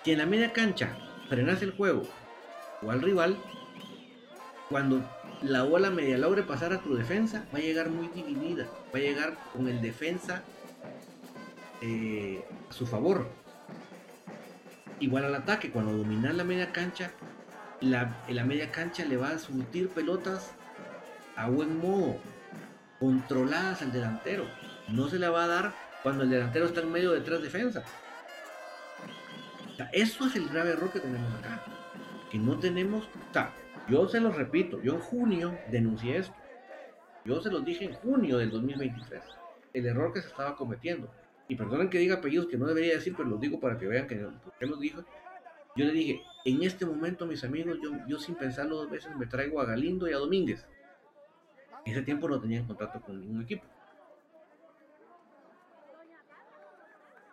Si en la media cancha frenas el juego o al rival, cuando la ola media logre pasar a tu defensa, va a llegar muy dividida. Va a llegar con el defensa eh, a su favor. Igual al ataque, cuando dominas la media cancha, la, la media cancha le va a surtir pelotas a buen modo, controladas al delantero. No se le va a dar cuando el delantero está en medio de tres defensas. eso es el grave error que tenemos acá. Que no tenemos. O yo se los repito, yo en junio denuncié esto. Yo se los dije en junio del 2023. El error que se estaba cometiendo. Y perdonen que diga apellidos que no debería decir, pero los digo para que vean que qué los dijo. Yo le dije, en este momento, mis amigos, yo, yo sin pensarlo dos veces me traigo a Galindo y a Domínguez. Ese tiempo no tenía contacto con ningún equipo.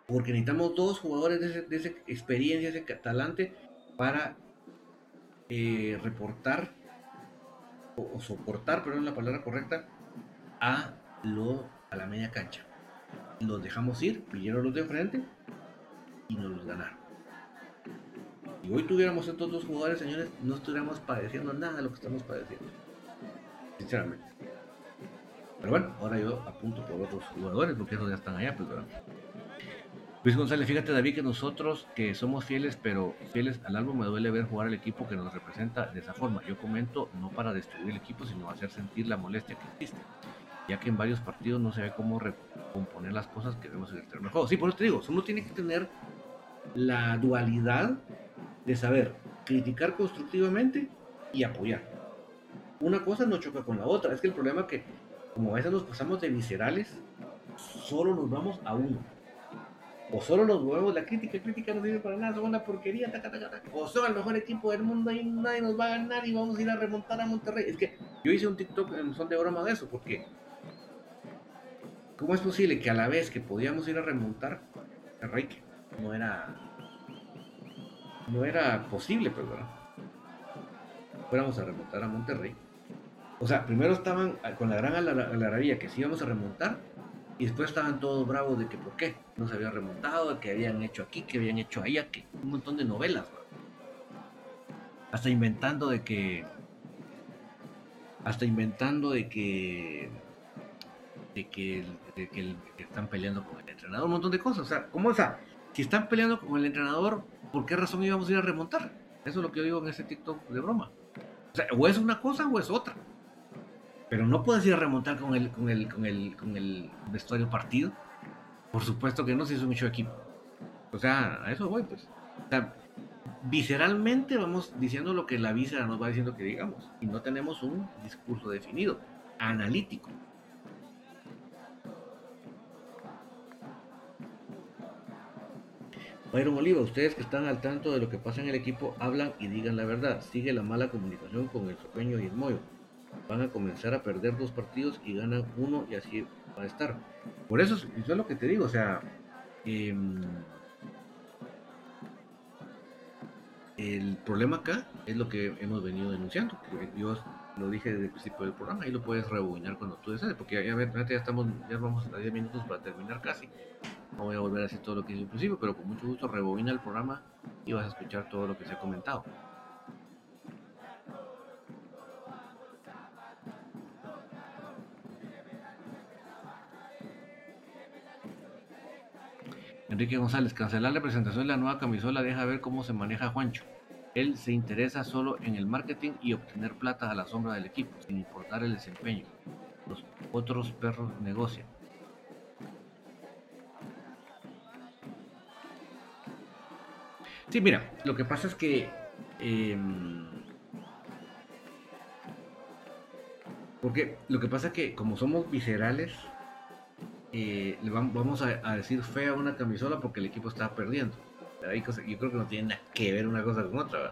Porque necesitamos dos jugadores de, esa experiencia, ese talante, para eh, reportar o, soportar, pero es la palabra correcta, a, lo, a la media cancha. Los dejamos ir, pidieron los de frente y nos los ganaron. Si hoy tuviéramos estos dos jugadores, señores, no estuviéramos padeciendo nada de lo que estamos padeciendo. Sinceramente. Pero bueno, ahora yo apunto por otros jugadores porque esos ya están allá, pues bueno. Luis González, fíjate David que nosotros que somos fieles, pero fieles al álbum, me duele ver jugar al equipo que nos representa de esa forma. Yo comento no para destruir el equipo, sino hacer sentir la molestia que existe, ya que en varios partidos no se ve cómo recomponer las cosas que vemos en el terreno de juego. Sí, por eso te digo, uno tiene que tener la dualidad de saber criticar constructivamente y apoyar. Una cosa no choca con la otra, es que el problema es que como a veces nos pasamos de viscerales, solo nos vamos a uno. O solo nos movemos la crítica, crítica no sirve para nada, son una porquería, o son el mejor equipo del mundo y nadie nos va a ganar y vamos a ir a remontar a Monterrey. Es que yo hice un TikTok en son de broma de eso, porque ¿cómo es posible que a la vez que podíamos ir a remontar, Monterrey no era no era posible, pues. Fuéramos a remontar a Monterrey o sea, primero estaban con la gran algarabía que sí íbamos a remontar y después estaban todos bravos de que por qué no se había remontado, que habían hecho aquí, que habían hecho allá, que un montón de novelas. Hasta inventando de que hasta inventando de que que, están peleando con el entrenador, un montón de cosas. O sea, ¿cómo esa? Si están peleando con el entrenador, ¿por qué razón íbamos a ir a remontar? Eso es lo que yo digo en ese TikTok de broma. O sea, o es una cosa o es otra. Pero no puedes ir a remontar con el, con el, con el, con el vestuario partido. Por supuesto que no, si es mucho equipo. O sea, a eso voy, pues. Visceralmente vamos diciendo lo que la víscera nos va diciendo que digamos. Y no tenemos un discurso definido, analítico. Byron Oliva, ustedes que están al tanto de lo que pasa en el equipo, hablan y digan la verdad. Sigue la mala comunicación con el Sopeño y el Moyo van a comenzar a perder dos partidos y ganan uno y así va a estar. Por eso, es lo que te digo, o sea, em, el problema acá es lo que hemos venido denunciando. Yo lo dije desde el principio del programa y lo puedes rebobinar cuando tú desees, porque ya, ya, estamos, ya vamos a 10 minutos para terminar casi. No voy a volver a decir todo lo que hice al principio, pero con mucho gusto rebobina el programa y vas a escuchar todo lo que se ha comentado. Enrique González, cancelar la presentación de la nueva camisola deja ver cómo se maneja Juancho. Él se interesa solo en el marketing y obtener plata a la sombra del equipo, sin importar el desempeño. Los otros perros negocian. Sí, mira, lo que pasa es que... Em, porque lo que pasa es que como somos viscerales, eh, le vamos a, a decir fe a una camisola porque el equipo está perdiendo yo creo que no tiene nada que ver una cosa con otra.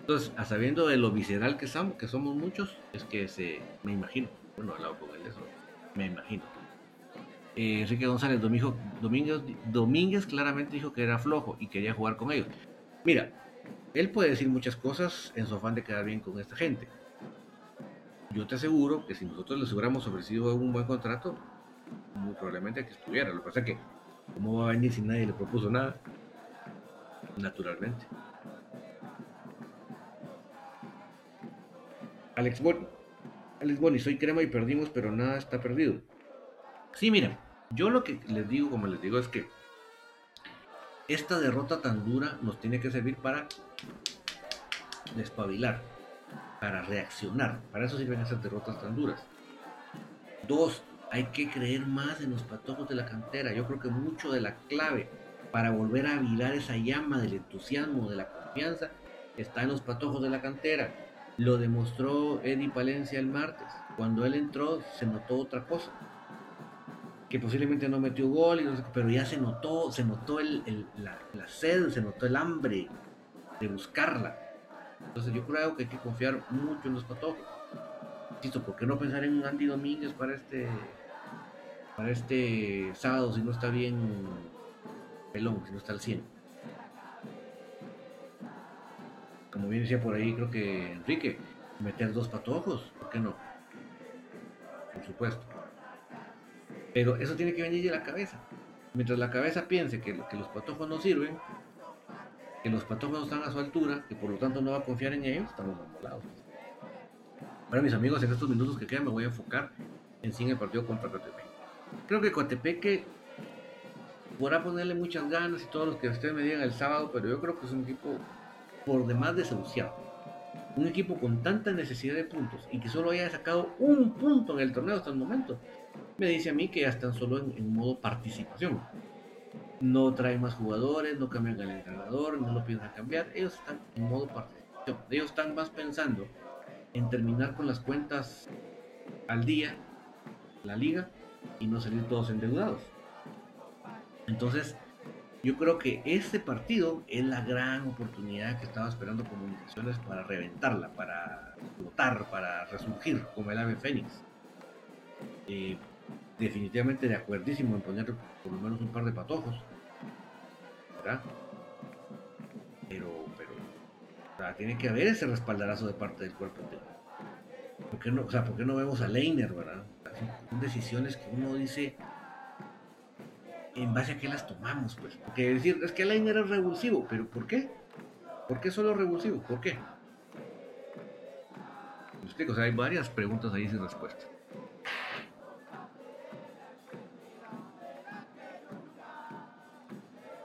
Entonces, a sabiendo de lo visceral que somos, que somos muchos, es que se, me imagino, bueno, hablado con él eso, me imagino. Eh, Enrique González Domingo, Domínguez, Domínguez claramente dijo que era flojo y quería jugar con ellos. Mira, él puede decir muchas cosas en su afán de quedar bien con esta gente. Yo te aseguro que si nosotros les hubiéramos ofrecido un buen contrato, muy probablemente que estuviera. Lo que pasa es que, ¿cómo va a venir si nadie le propuso nada? Naturalmente. Alex Boni. Alex Boni, soy crema y perdimos, pero nada está perdido. Sí, miren, yo lo que les digo, como les digo, es que esta derrota tan dura nos tiene que servir para despabilar, para reaccionar. Para eso sirven esas derrotas tan duras. Dos, hay que creer más en los patojos de la cantera. Yo creo que mucho de la clave para volver a avivar esa llama del entusiasmo, de la confianza, está en los patojos de la cantera. Lo demostró Eddie Palencia el martes. Cuando él entró se notó otra cosa que posiblemente no metió gol, y pero ya se notó, se notó el, la, sed, se notó el hambre de buscarla. Entonces yo creo que hay que confiar mucho en los patojos. ¿por qué no pensar en un Andy Domínguez para este para este sábado si no está bien pelón, si no está al 100? Como bien decía por ahí, creo que Enrique, meter dos patojos, ¿por qué no? Por supuesto. Pero eso tiene que venir de la cabeza. Mientras la cabeza piense que, los patojos no sirven, que los patojos no están a su altura, que por lo tanto no va a confiar en ellos, estamos amolados. Ahora, mis amigos, en estos minutos que quedan me voy a enfocar en sí en el partido contra Cotepeque. Creo que Cotepeque podrá ponerle muchas ganas y todos los que ustedes me digan el sábado, pero yo creo que es un equipo por demás desahuciado. Un equipo con tanta necesidad de puntos y que solo haya sacado un punto en el torneo hasta el momento me dice a mí que ya están solo en, modo participación. No traen más jugadores, no cambian el entrenador, no lo piensan cambiar. Ellos están en modo participación. Ellos están más pensando en terminar con las cuentas al día, la liga, y no salir todos endeudados. Entonces, yo creo que este partido es la gran oportunidad que estaba esperando Comunicaciones para reventarla, para flotar, para resurgir como el ave fénix. Eh, definitivamente de acuerdísimo en poner por lo menos un par de patojos. ¿Verdad? Pero, pero, tiene que haber ese respaldarazo de parte del cuerpo ¿Por qué no, o sea, ¿por qué no vemos a Leiner, verdad? Son decisiones que uno dice en base a qué las tomamos, pues. Porque decir, es que Leiner es revulsivo, pero ¿por qué? ¿Por qué solo revulsivo? ¿Por qué? ¿Me hay varias preguntas ahí sin respuesta.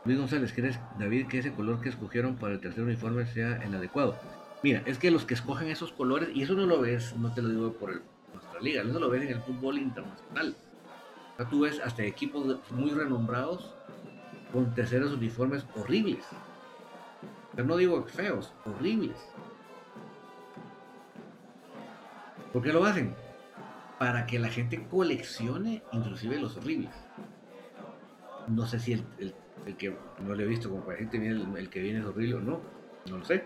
Luis González, ¿crees, David, que ese color que escogieron para el tercer uniforme sea el adecuado? Mira, es que los que escogen esos colores, y eso no lo ves, no te lo digo por nuestra liga, eso lo ves en el fútbol internacional. Tú ves hasta equipos muy renombrados con terceros uniformes horribles. Pero no digo feos, horribles. ¿Por qué lo hacen? Para que la gente coleccione inclusive los horribles. No sé si el el que no le he visto como para gente viene el, que viene es horrible o no, no lo sé.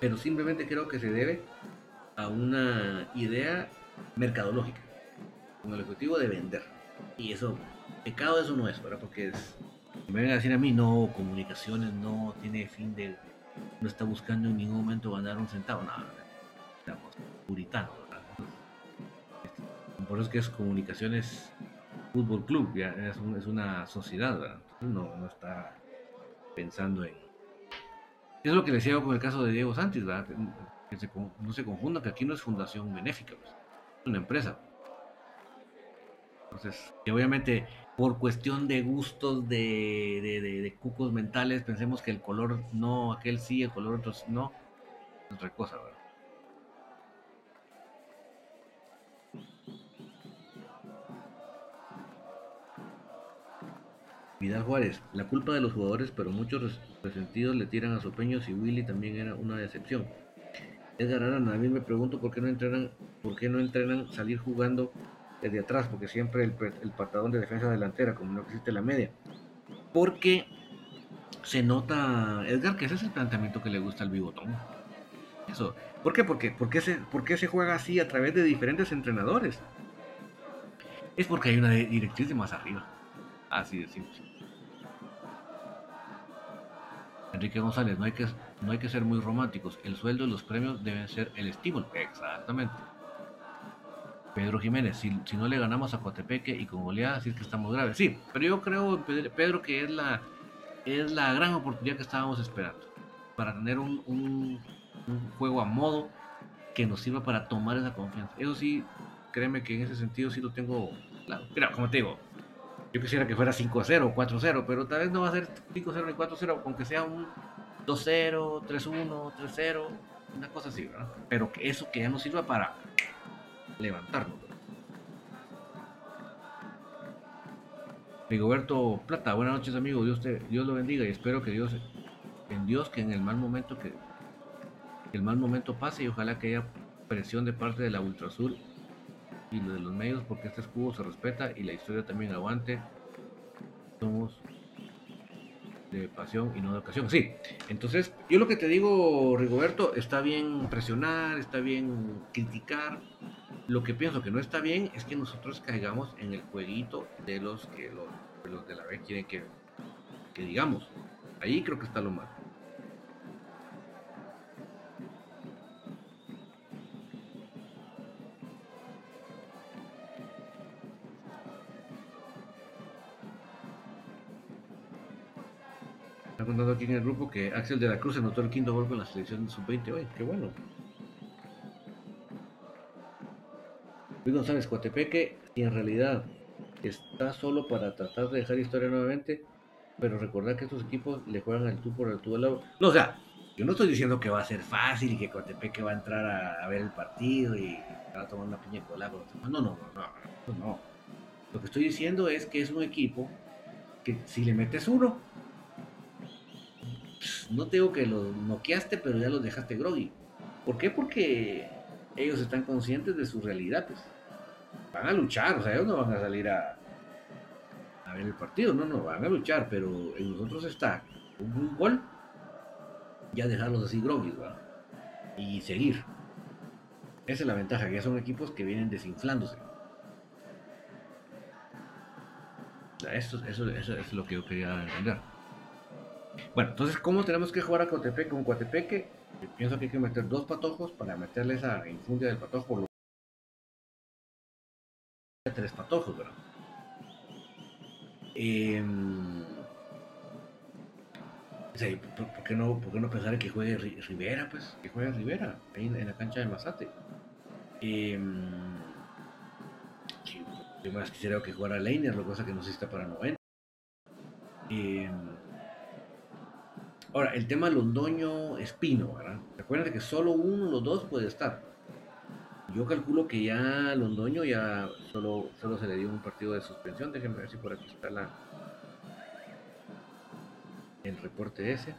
Pero simplemente creo que se debe a una idea mercadológica, con el objetivo de vender. Y eso, pecado eso no es, ¿verdad? Porque es, me vengan a decir a mí, no, comunicaciones no tiene fin de, no está buscando en ningún momento ganar un centavo, no, estamos puritanos, Por eso es que es comunicaciones fútbol club, ya es, es una sociedad, no, no está pensando en... Es lo que le decía con el caso de Diego Sánchez, que no se confunda que aquí no es fundación benéfica, pues, es una empresa. Entonces, que obviamente por cuestión de gustos, de, de, de, cucos mentales, pensemos que el color no, aquel sí, el color otro no, otra cosa, ¿verdad? Vidal Juárez, la culpa de los jugadores, pero muchos resentidos le tiran a Sopeños y Willy también era una decepción. Edgar Arana, a mí me pregunto por qué no entrenan, por qué no entrenan salir jugando desde atrás, porque siempre el, el patadón de defensa delantera, como no existe la media. Porque se nota, Edgar, que ese es el planteamiento que le gusta al bigotón. Eso. ¿Por qué? Porque, porque, se, ¿Por qué se juega así a través de diferentes entrenadores? Es porque hay una directriz de más arriba. Así de simple. Enrique González, no hay, que, no hay que ser muy románticos. El sueldo y los premios deben ser el estímulo. Exactamente. Pedro Jiménez, si, no le ganamos a Coatepeque y con goleada, así es que estamos graves. Sí, pero yo creo, Pedro, que es la, es la gran oportunidad que estábamos esperando. Para tener un, un, juego a modo que nos sirva para tomar esa confianza. Eso sí, créeme que en ese sentido sí lo tengo claro. Mira, como te digo, yo quisiera que fuera 5-0 o 4-0, pero tal vez no va a ser 5-0 ni 4-0, aunque sea un 2-0, 3-1, 3-0, una cosa así, ¿verdad? Pero que eso que ya nos sirva para levantarnos. Rigoberto Plata, buenas noches amigo, Dios, te, Dios lo bendiga y espero que Dios, en Dios que en el mal momento que, el mal momento pase y ojalá que haya presión de parte de la Ultrasur y de los medios porque este escudo se respeta y la historia también aguante. Somos de pasión y no de ocasión. Sí, entonces yo lo que te digo, Rigoberto, está bien presionar, está bien criticar. Lo que pienso que no está bien es que nosotros caigamos en el jueguito de los que los, de la B quieren que, que digamos. Ahí creo que está lo malo. contando aquí en el grupo que Axel de la Cruz anotó el quinto gol con la selección sub-20 hoy. Qué bueno. Luis González Coatepeque, y en realidad está solo para tratar de dejar historia nuevamente, pero recordar que estos equipos le juegan al tú por el tú al lado. No, o sea, yo no estoy diciendo que va a ser fácil y que Coatepeque va a entrar a, ver el partido y va a tomar una piña colada. No, no, no, no, no. Lo que estoy diciendo es que es un equipo que si le metes uno, no te que los noqueaste, pero ya los dejaste groggy. ¿Por qué? Porque ellos están conscientes de su realidad. Pues. Van a luchar, o sea, ellos no van a salir a, a ver el partido, no, no, van a luchar, pero en nosotros está un, gol, ya dejarlos así ¿verdad? Y seguir. Esa es la ventaja, que ya son equipos que vienen desinflándose. Eso es lo que yo quería entender. Bueno, entonces, ¿cómo tenemos que jugar a Coatepeque? Con Coatepeque, pienso que hay que meter dos patojos para meterle esa infundia del patojo. Tres patojos, ¿verdad? Em, ¿por, qué no, ¿Por qué no pensar en que juegue Rivera, pues? Que juegue Rivera, ahí en, la cancha de Mazate. Eh, yo más quisiera que jugara Leiner, lo que que no si está para 90. Eh, Ahora, el tema Londoño Espino, ¿verdad? Recuerden que solo uno de los dos puede estar. Yo calculo que ya Londoño ya solo, solo se le dio un partido de suspensión. Déjenme ver si por aquí está la, el reporte ese.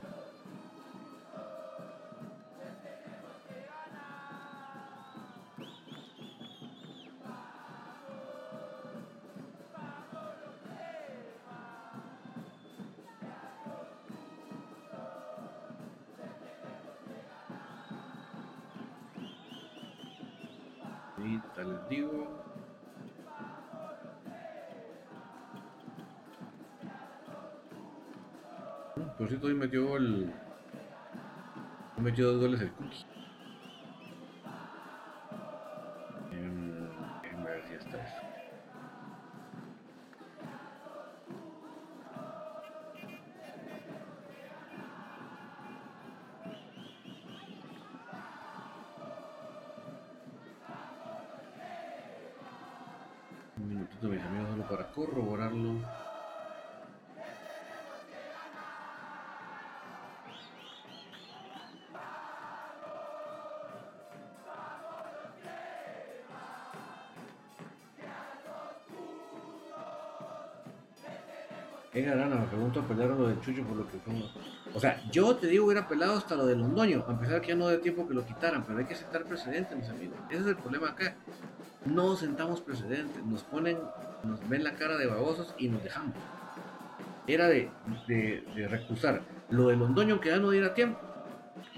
Un minutito mis amigos solo para corroborarlo. Edgar Arana me pregunto pelearon lo del Chucho por lo que fue. O sea, yo te digo hubiera pelado hasta lo del Londoño, a pesar que ya no de tiempo que lo quitaran, pero hay que sentar precedentes, mis amigos. Ese es el problema acá. No sentamos precedentes, nos ponen, nos ven la cara de babosos y nos dejamos. Era de, de, recusar lo del Londoño que ya no diera tiempo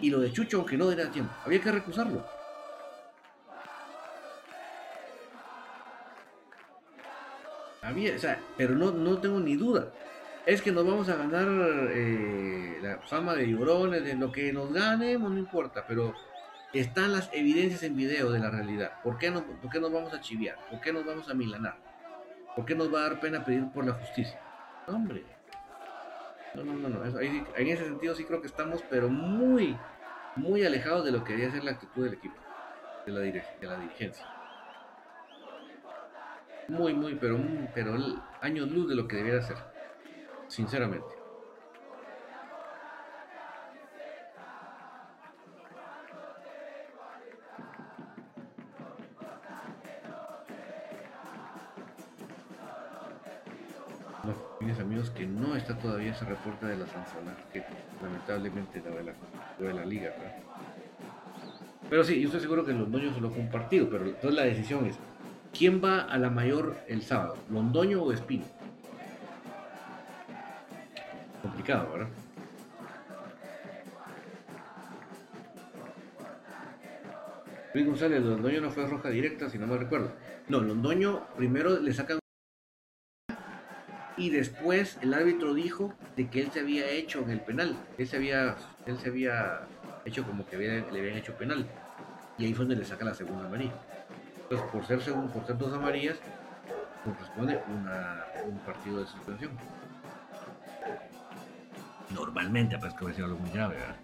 y lo de Chucho que no diera tiempo. Había que recusarlo. Había, o sea, pero no, no tengo ni duda es que nos vamos a ganar eh, la fama de llorones, de lo que nos ganemos, no importa, pero están las evidencias en video de la realidad. ¿Por qué, no, ¿Por qué nos vamos a chiviar? ¿Por qué nos vamos a milanar? ¿Por qué nos va a dar pena pedir por la justicia? hombre. No, no, no, no. en ese sentido sí creo que estamos, pero muy, muy alejados de lo que debería ser la actitud del equipo, de la, de la dirigencia. Muy, muy, pero, pero años luz de lo que debería ser sinceramente. Mis amigos, que no está todavía ese reporte de la sanción, que lamentablemente la de la, de la liga, Pero sí, yo estoy seguro que Londoño se lo ha compartido, pero entonces la decisión es, ¿quién va a la mayor el sábado? ¿Londoño o Espino? Complicado, ¿verdad? Luis González, Londoño no fue roja directa, si no me recuerdo. No, Londoño primero le sacan y después el árbitro dijo de que él se había hecho en el penal. Él se había, él se había hecho como que le habían hecho penal. Y ahí fue donde le saca la segunda amarilla. Entonces, por ser, según, por ser dos amarillas, corresponde un partido de suspensión. Normalmente, pues que va a ser algo muy grave, ¿verdad?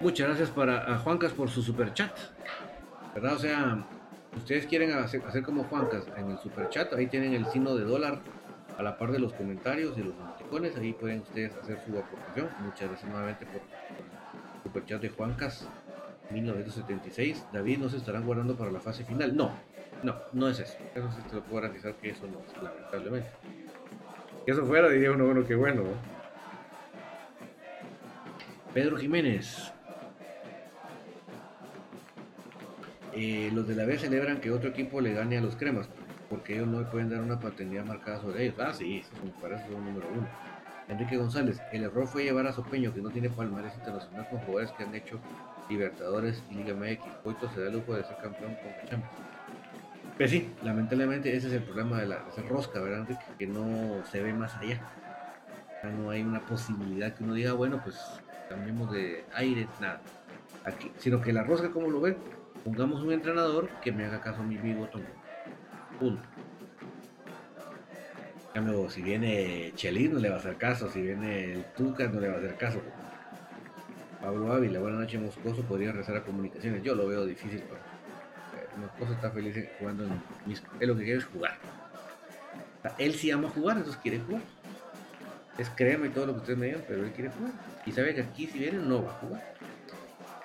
Muchas gracias para a Juancas por su super chat. ¿Verdad? O sea, ustedes quieren hacer, como Juancas en el super chat, ahí tienen el signo de dólar a la par de los comentarios y los emoticones, ahí pueden ustedes hacer su aportación. Muchas gracias nuevamente por el super chat de Juancas 1976. David, ¿no se estarán guardando para la fase final? No, no, no es eso. Eso sí te lo puedo garantizar que eso no es, lamentablemente. Que eso fuera, diría uno, bueno, qué bueno. Pedro Jiménez, Eh, los de la B celebran que otro equipo le gane a los cremas, porque ellos no pueden dar una paternidad marcada sobre ellos. Ah, sí, para eso es un número uno. Enrique González, el error fue llevar a Sopeño, que no tiene palmarés internacional con jugadores que han hecho Libertadores y Liga MX. Coito se da lujo de ser campeón con Champions. Pues sí, lamentablemente ese es el problema de la rosca, ¿verdad, Enrique? Que no se ve más allá. no hay una posibilidad que uno diga, bueno, pues cambiemos de aire, nada. Sino que la rosca, ¿cómo lo ven? Pongamos un entrenador que me haga caso a mi bigotón. Punto. Cambio, si viene Chelín no le va a hacer caso, si viene el Tuca no le va a hacer caso. Pablo Ávila, buenas noches Moscoso, podría rezar a comunicaciones. Yo lo veo difícil, pero Moscoso está feliz jugando en mis... Él lo que quiere es jugar. él sí ama jugar, entonces quiere jugar. Es crema y todo lo que ustedes me digan, pero él quiere jugar. Y sabe que aquí si viene no va a jugar.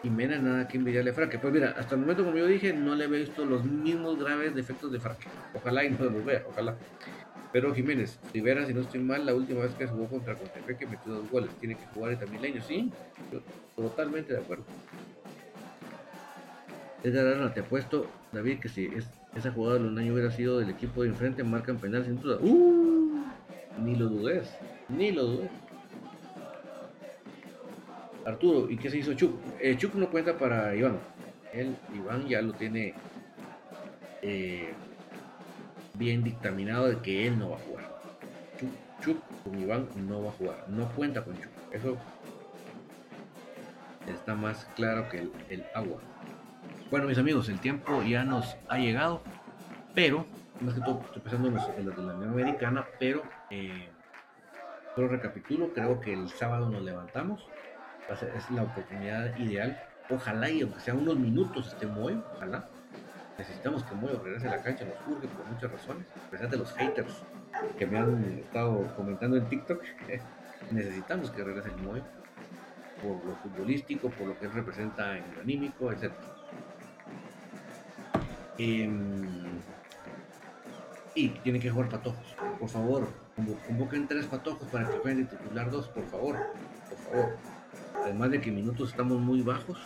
Jiménez nada que envidiarle a Fraque. Pues mira, hasta el momento, como yo dije, no le he visto los mismos graves defectos de Fraque. Ojalá y no los vea, ojalá. Pero Jiménez, Rivera, si no estoy mal, la última vez que jugó contra que metió dos goles. Tiene que jugar también leño, sí. totalmente de acuerdo. Edgar Arana, te apuesto, David, que si esa jugada de los años hubiera sido del equipo de enfrente, marcan penal sin duda. ¡Uh! Ni lo dudes, ni lo dudes. Arturo, ¿y qué se hizo Chuk? Eh, Chuk no cuenta para Iván. Él, Iván ya lo tiene eh, bien dictaminado de que él no va a jugar. Chuk, con Iván no va a jugar. No cuenta con Chuk. Eso está más claro que el, agua. Bueno, mis amigos, el tiempo ya nos ha llegado, pero, más que todo, estoy pensando en la de la Unión Americana, pero, eh, solo recapitulo, creo que el sábado nos levantamos, es la oportunidad ideal. Ojalá y aunque sea unos minutos esté muy, ojalá. necesitamos que Moyo regrese a la cancha, nos urge por muchas razones, a pesar de los haters que me han estado comentando en TikTok, necesitamos que regrese el Moyo por lo futbolístico, por lo que él representa en lo anímico, etc. Em, y tiene que jugar patojos. Por favor, convoquen tres patojos para que jueguen de titular dos, por favor. Por favor. Además de que minutos estamos muy bajos.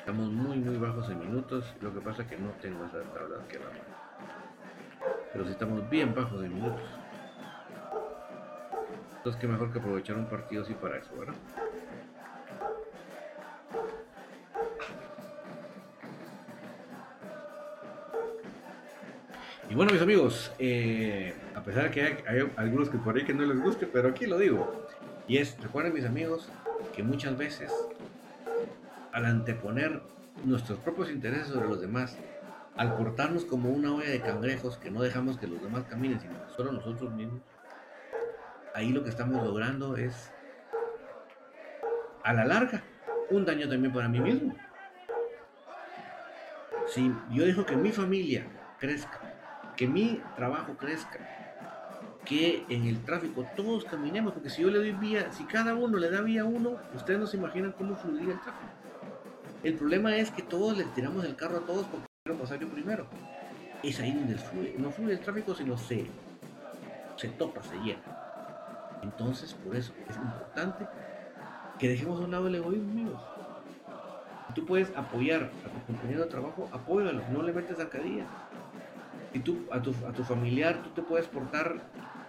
Estamos muy muy bajos en minutos. Lo que pasa es que no tengo esa tabla que la Pero si estamos bien bajos en minutos. Entonces que mejor que aprovechar un partido así para eso, ¿verdad? Y bueno, mis amigos, eh, a pesar de que hay, algunos que por ahí que no les guste, pero aquí lo digo. Y es, recuerden mis amigos, que muchas veces al anteponer nuestros propios intereses sobre los demás, al cortarnos como una olla de cangrejos que no dejamos que los demás caminen, sino solo nosotros mismos, ahí lo que estamos logrando es, a la larga, un daño también para mí mismo. Si yo dejo que mi familia crezca que mi trabajo crezca, que en el tráfico todos caminemos, porque si yo le doy vía, si cada uno le da vía a uno, ustedes no se imaginan cómo fluiría el tráfico. El problema es que todos le tiramos el carro a todos porque quiero pasar yo primero. Es ahí donde fluye, no fluye el tráfico, sino se, se topa, se llena. Entonces, por eso es importante que dejemos a un lado el egoísmo, amigos. Tú puedes apoyar a tu compañero de trabajo, apóyalo, no le metes zancadilla si tú a tu, a tu familiar tú te puedes portar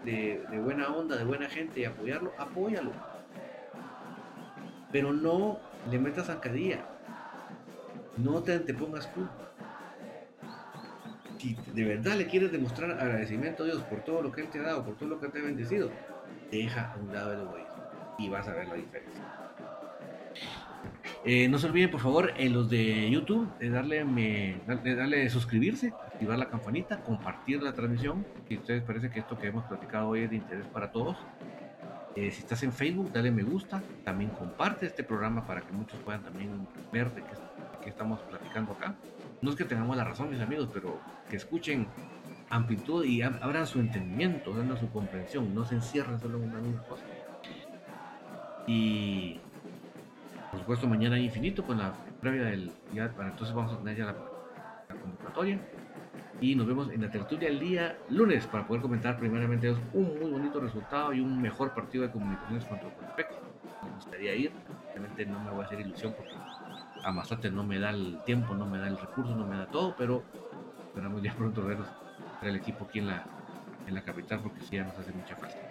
de, buena onda, de buena gente y apoyarlo, apóyalo. Pero no le metas zancadilla. No te pongas tú. Si de verdad le quieres demostrar agradecimiento a Dios por todo lo que Él te ha dado, por todo lo que te ha bendecido, deja a un lado el egoísmo y vas a ver la diferencia. Eh, no se olviden, por favor, en los de YouTube, de darle, me, darle suscribirse, activar la campanita, compartir la transmisión. Si ustedes parece que esto que hemos platicado hoy es de interés para todos. Eh, si estás en Facebook, dale me gusta. También comparte este programa para que muchos puedan también ver de qué, estamos platicando acá. No es que tengamos la razón, mis amigos, pero que escuchen amplitud y abran su entendimiento, abran su comprensión. No se encierren solo en una misma cosa. Y por supuesto, mañana hay infinito con la previa del. Ya, para entonces vamos a tener ya la, convocatoria. Y nos vemos en la tertulia el día lunes para poder comentar primeramente un muy bonito resultado y un mejor partido de comunicaciones contra Contepec. Me gustaría ir, obviamente no me voy a hacer ilusión porque a no me da el tiempo, no me da el recurso, no me da todo, pero esperamos ya pronto ver el equipo aquí en la, en la capital porque sí ya nos hace mucha falta.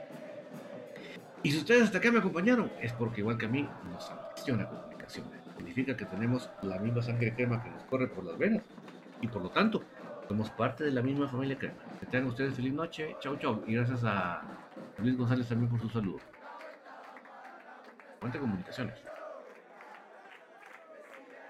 Y si ustedes hasta acá me acompañaron, es porque igual que a mí nos apasiona comunicación. Significa que tenemos la misma sangre crema que nos corre por las venas. Y por lo tanto, somos parte de la misma familia crema. Que tengan ustedes feliz noche. Chau, chau. Y gracias a Luis González también por su saludo. Cuenta comunicaciones.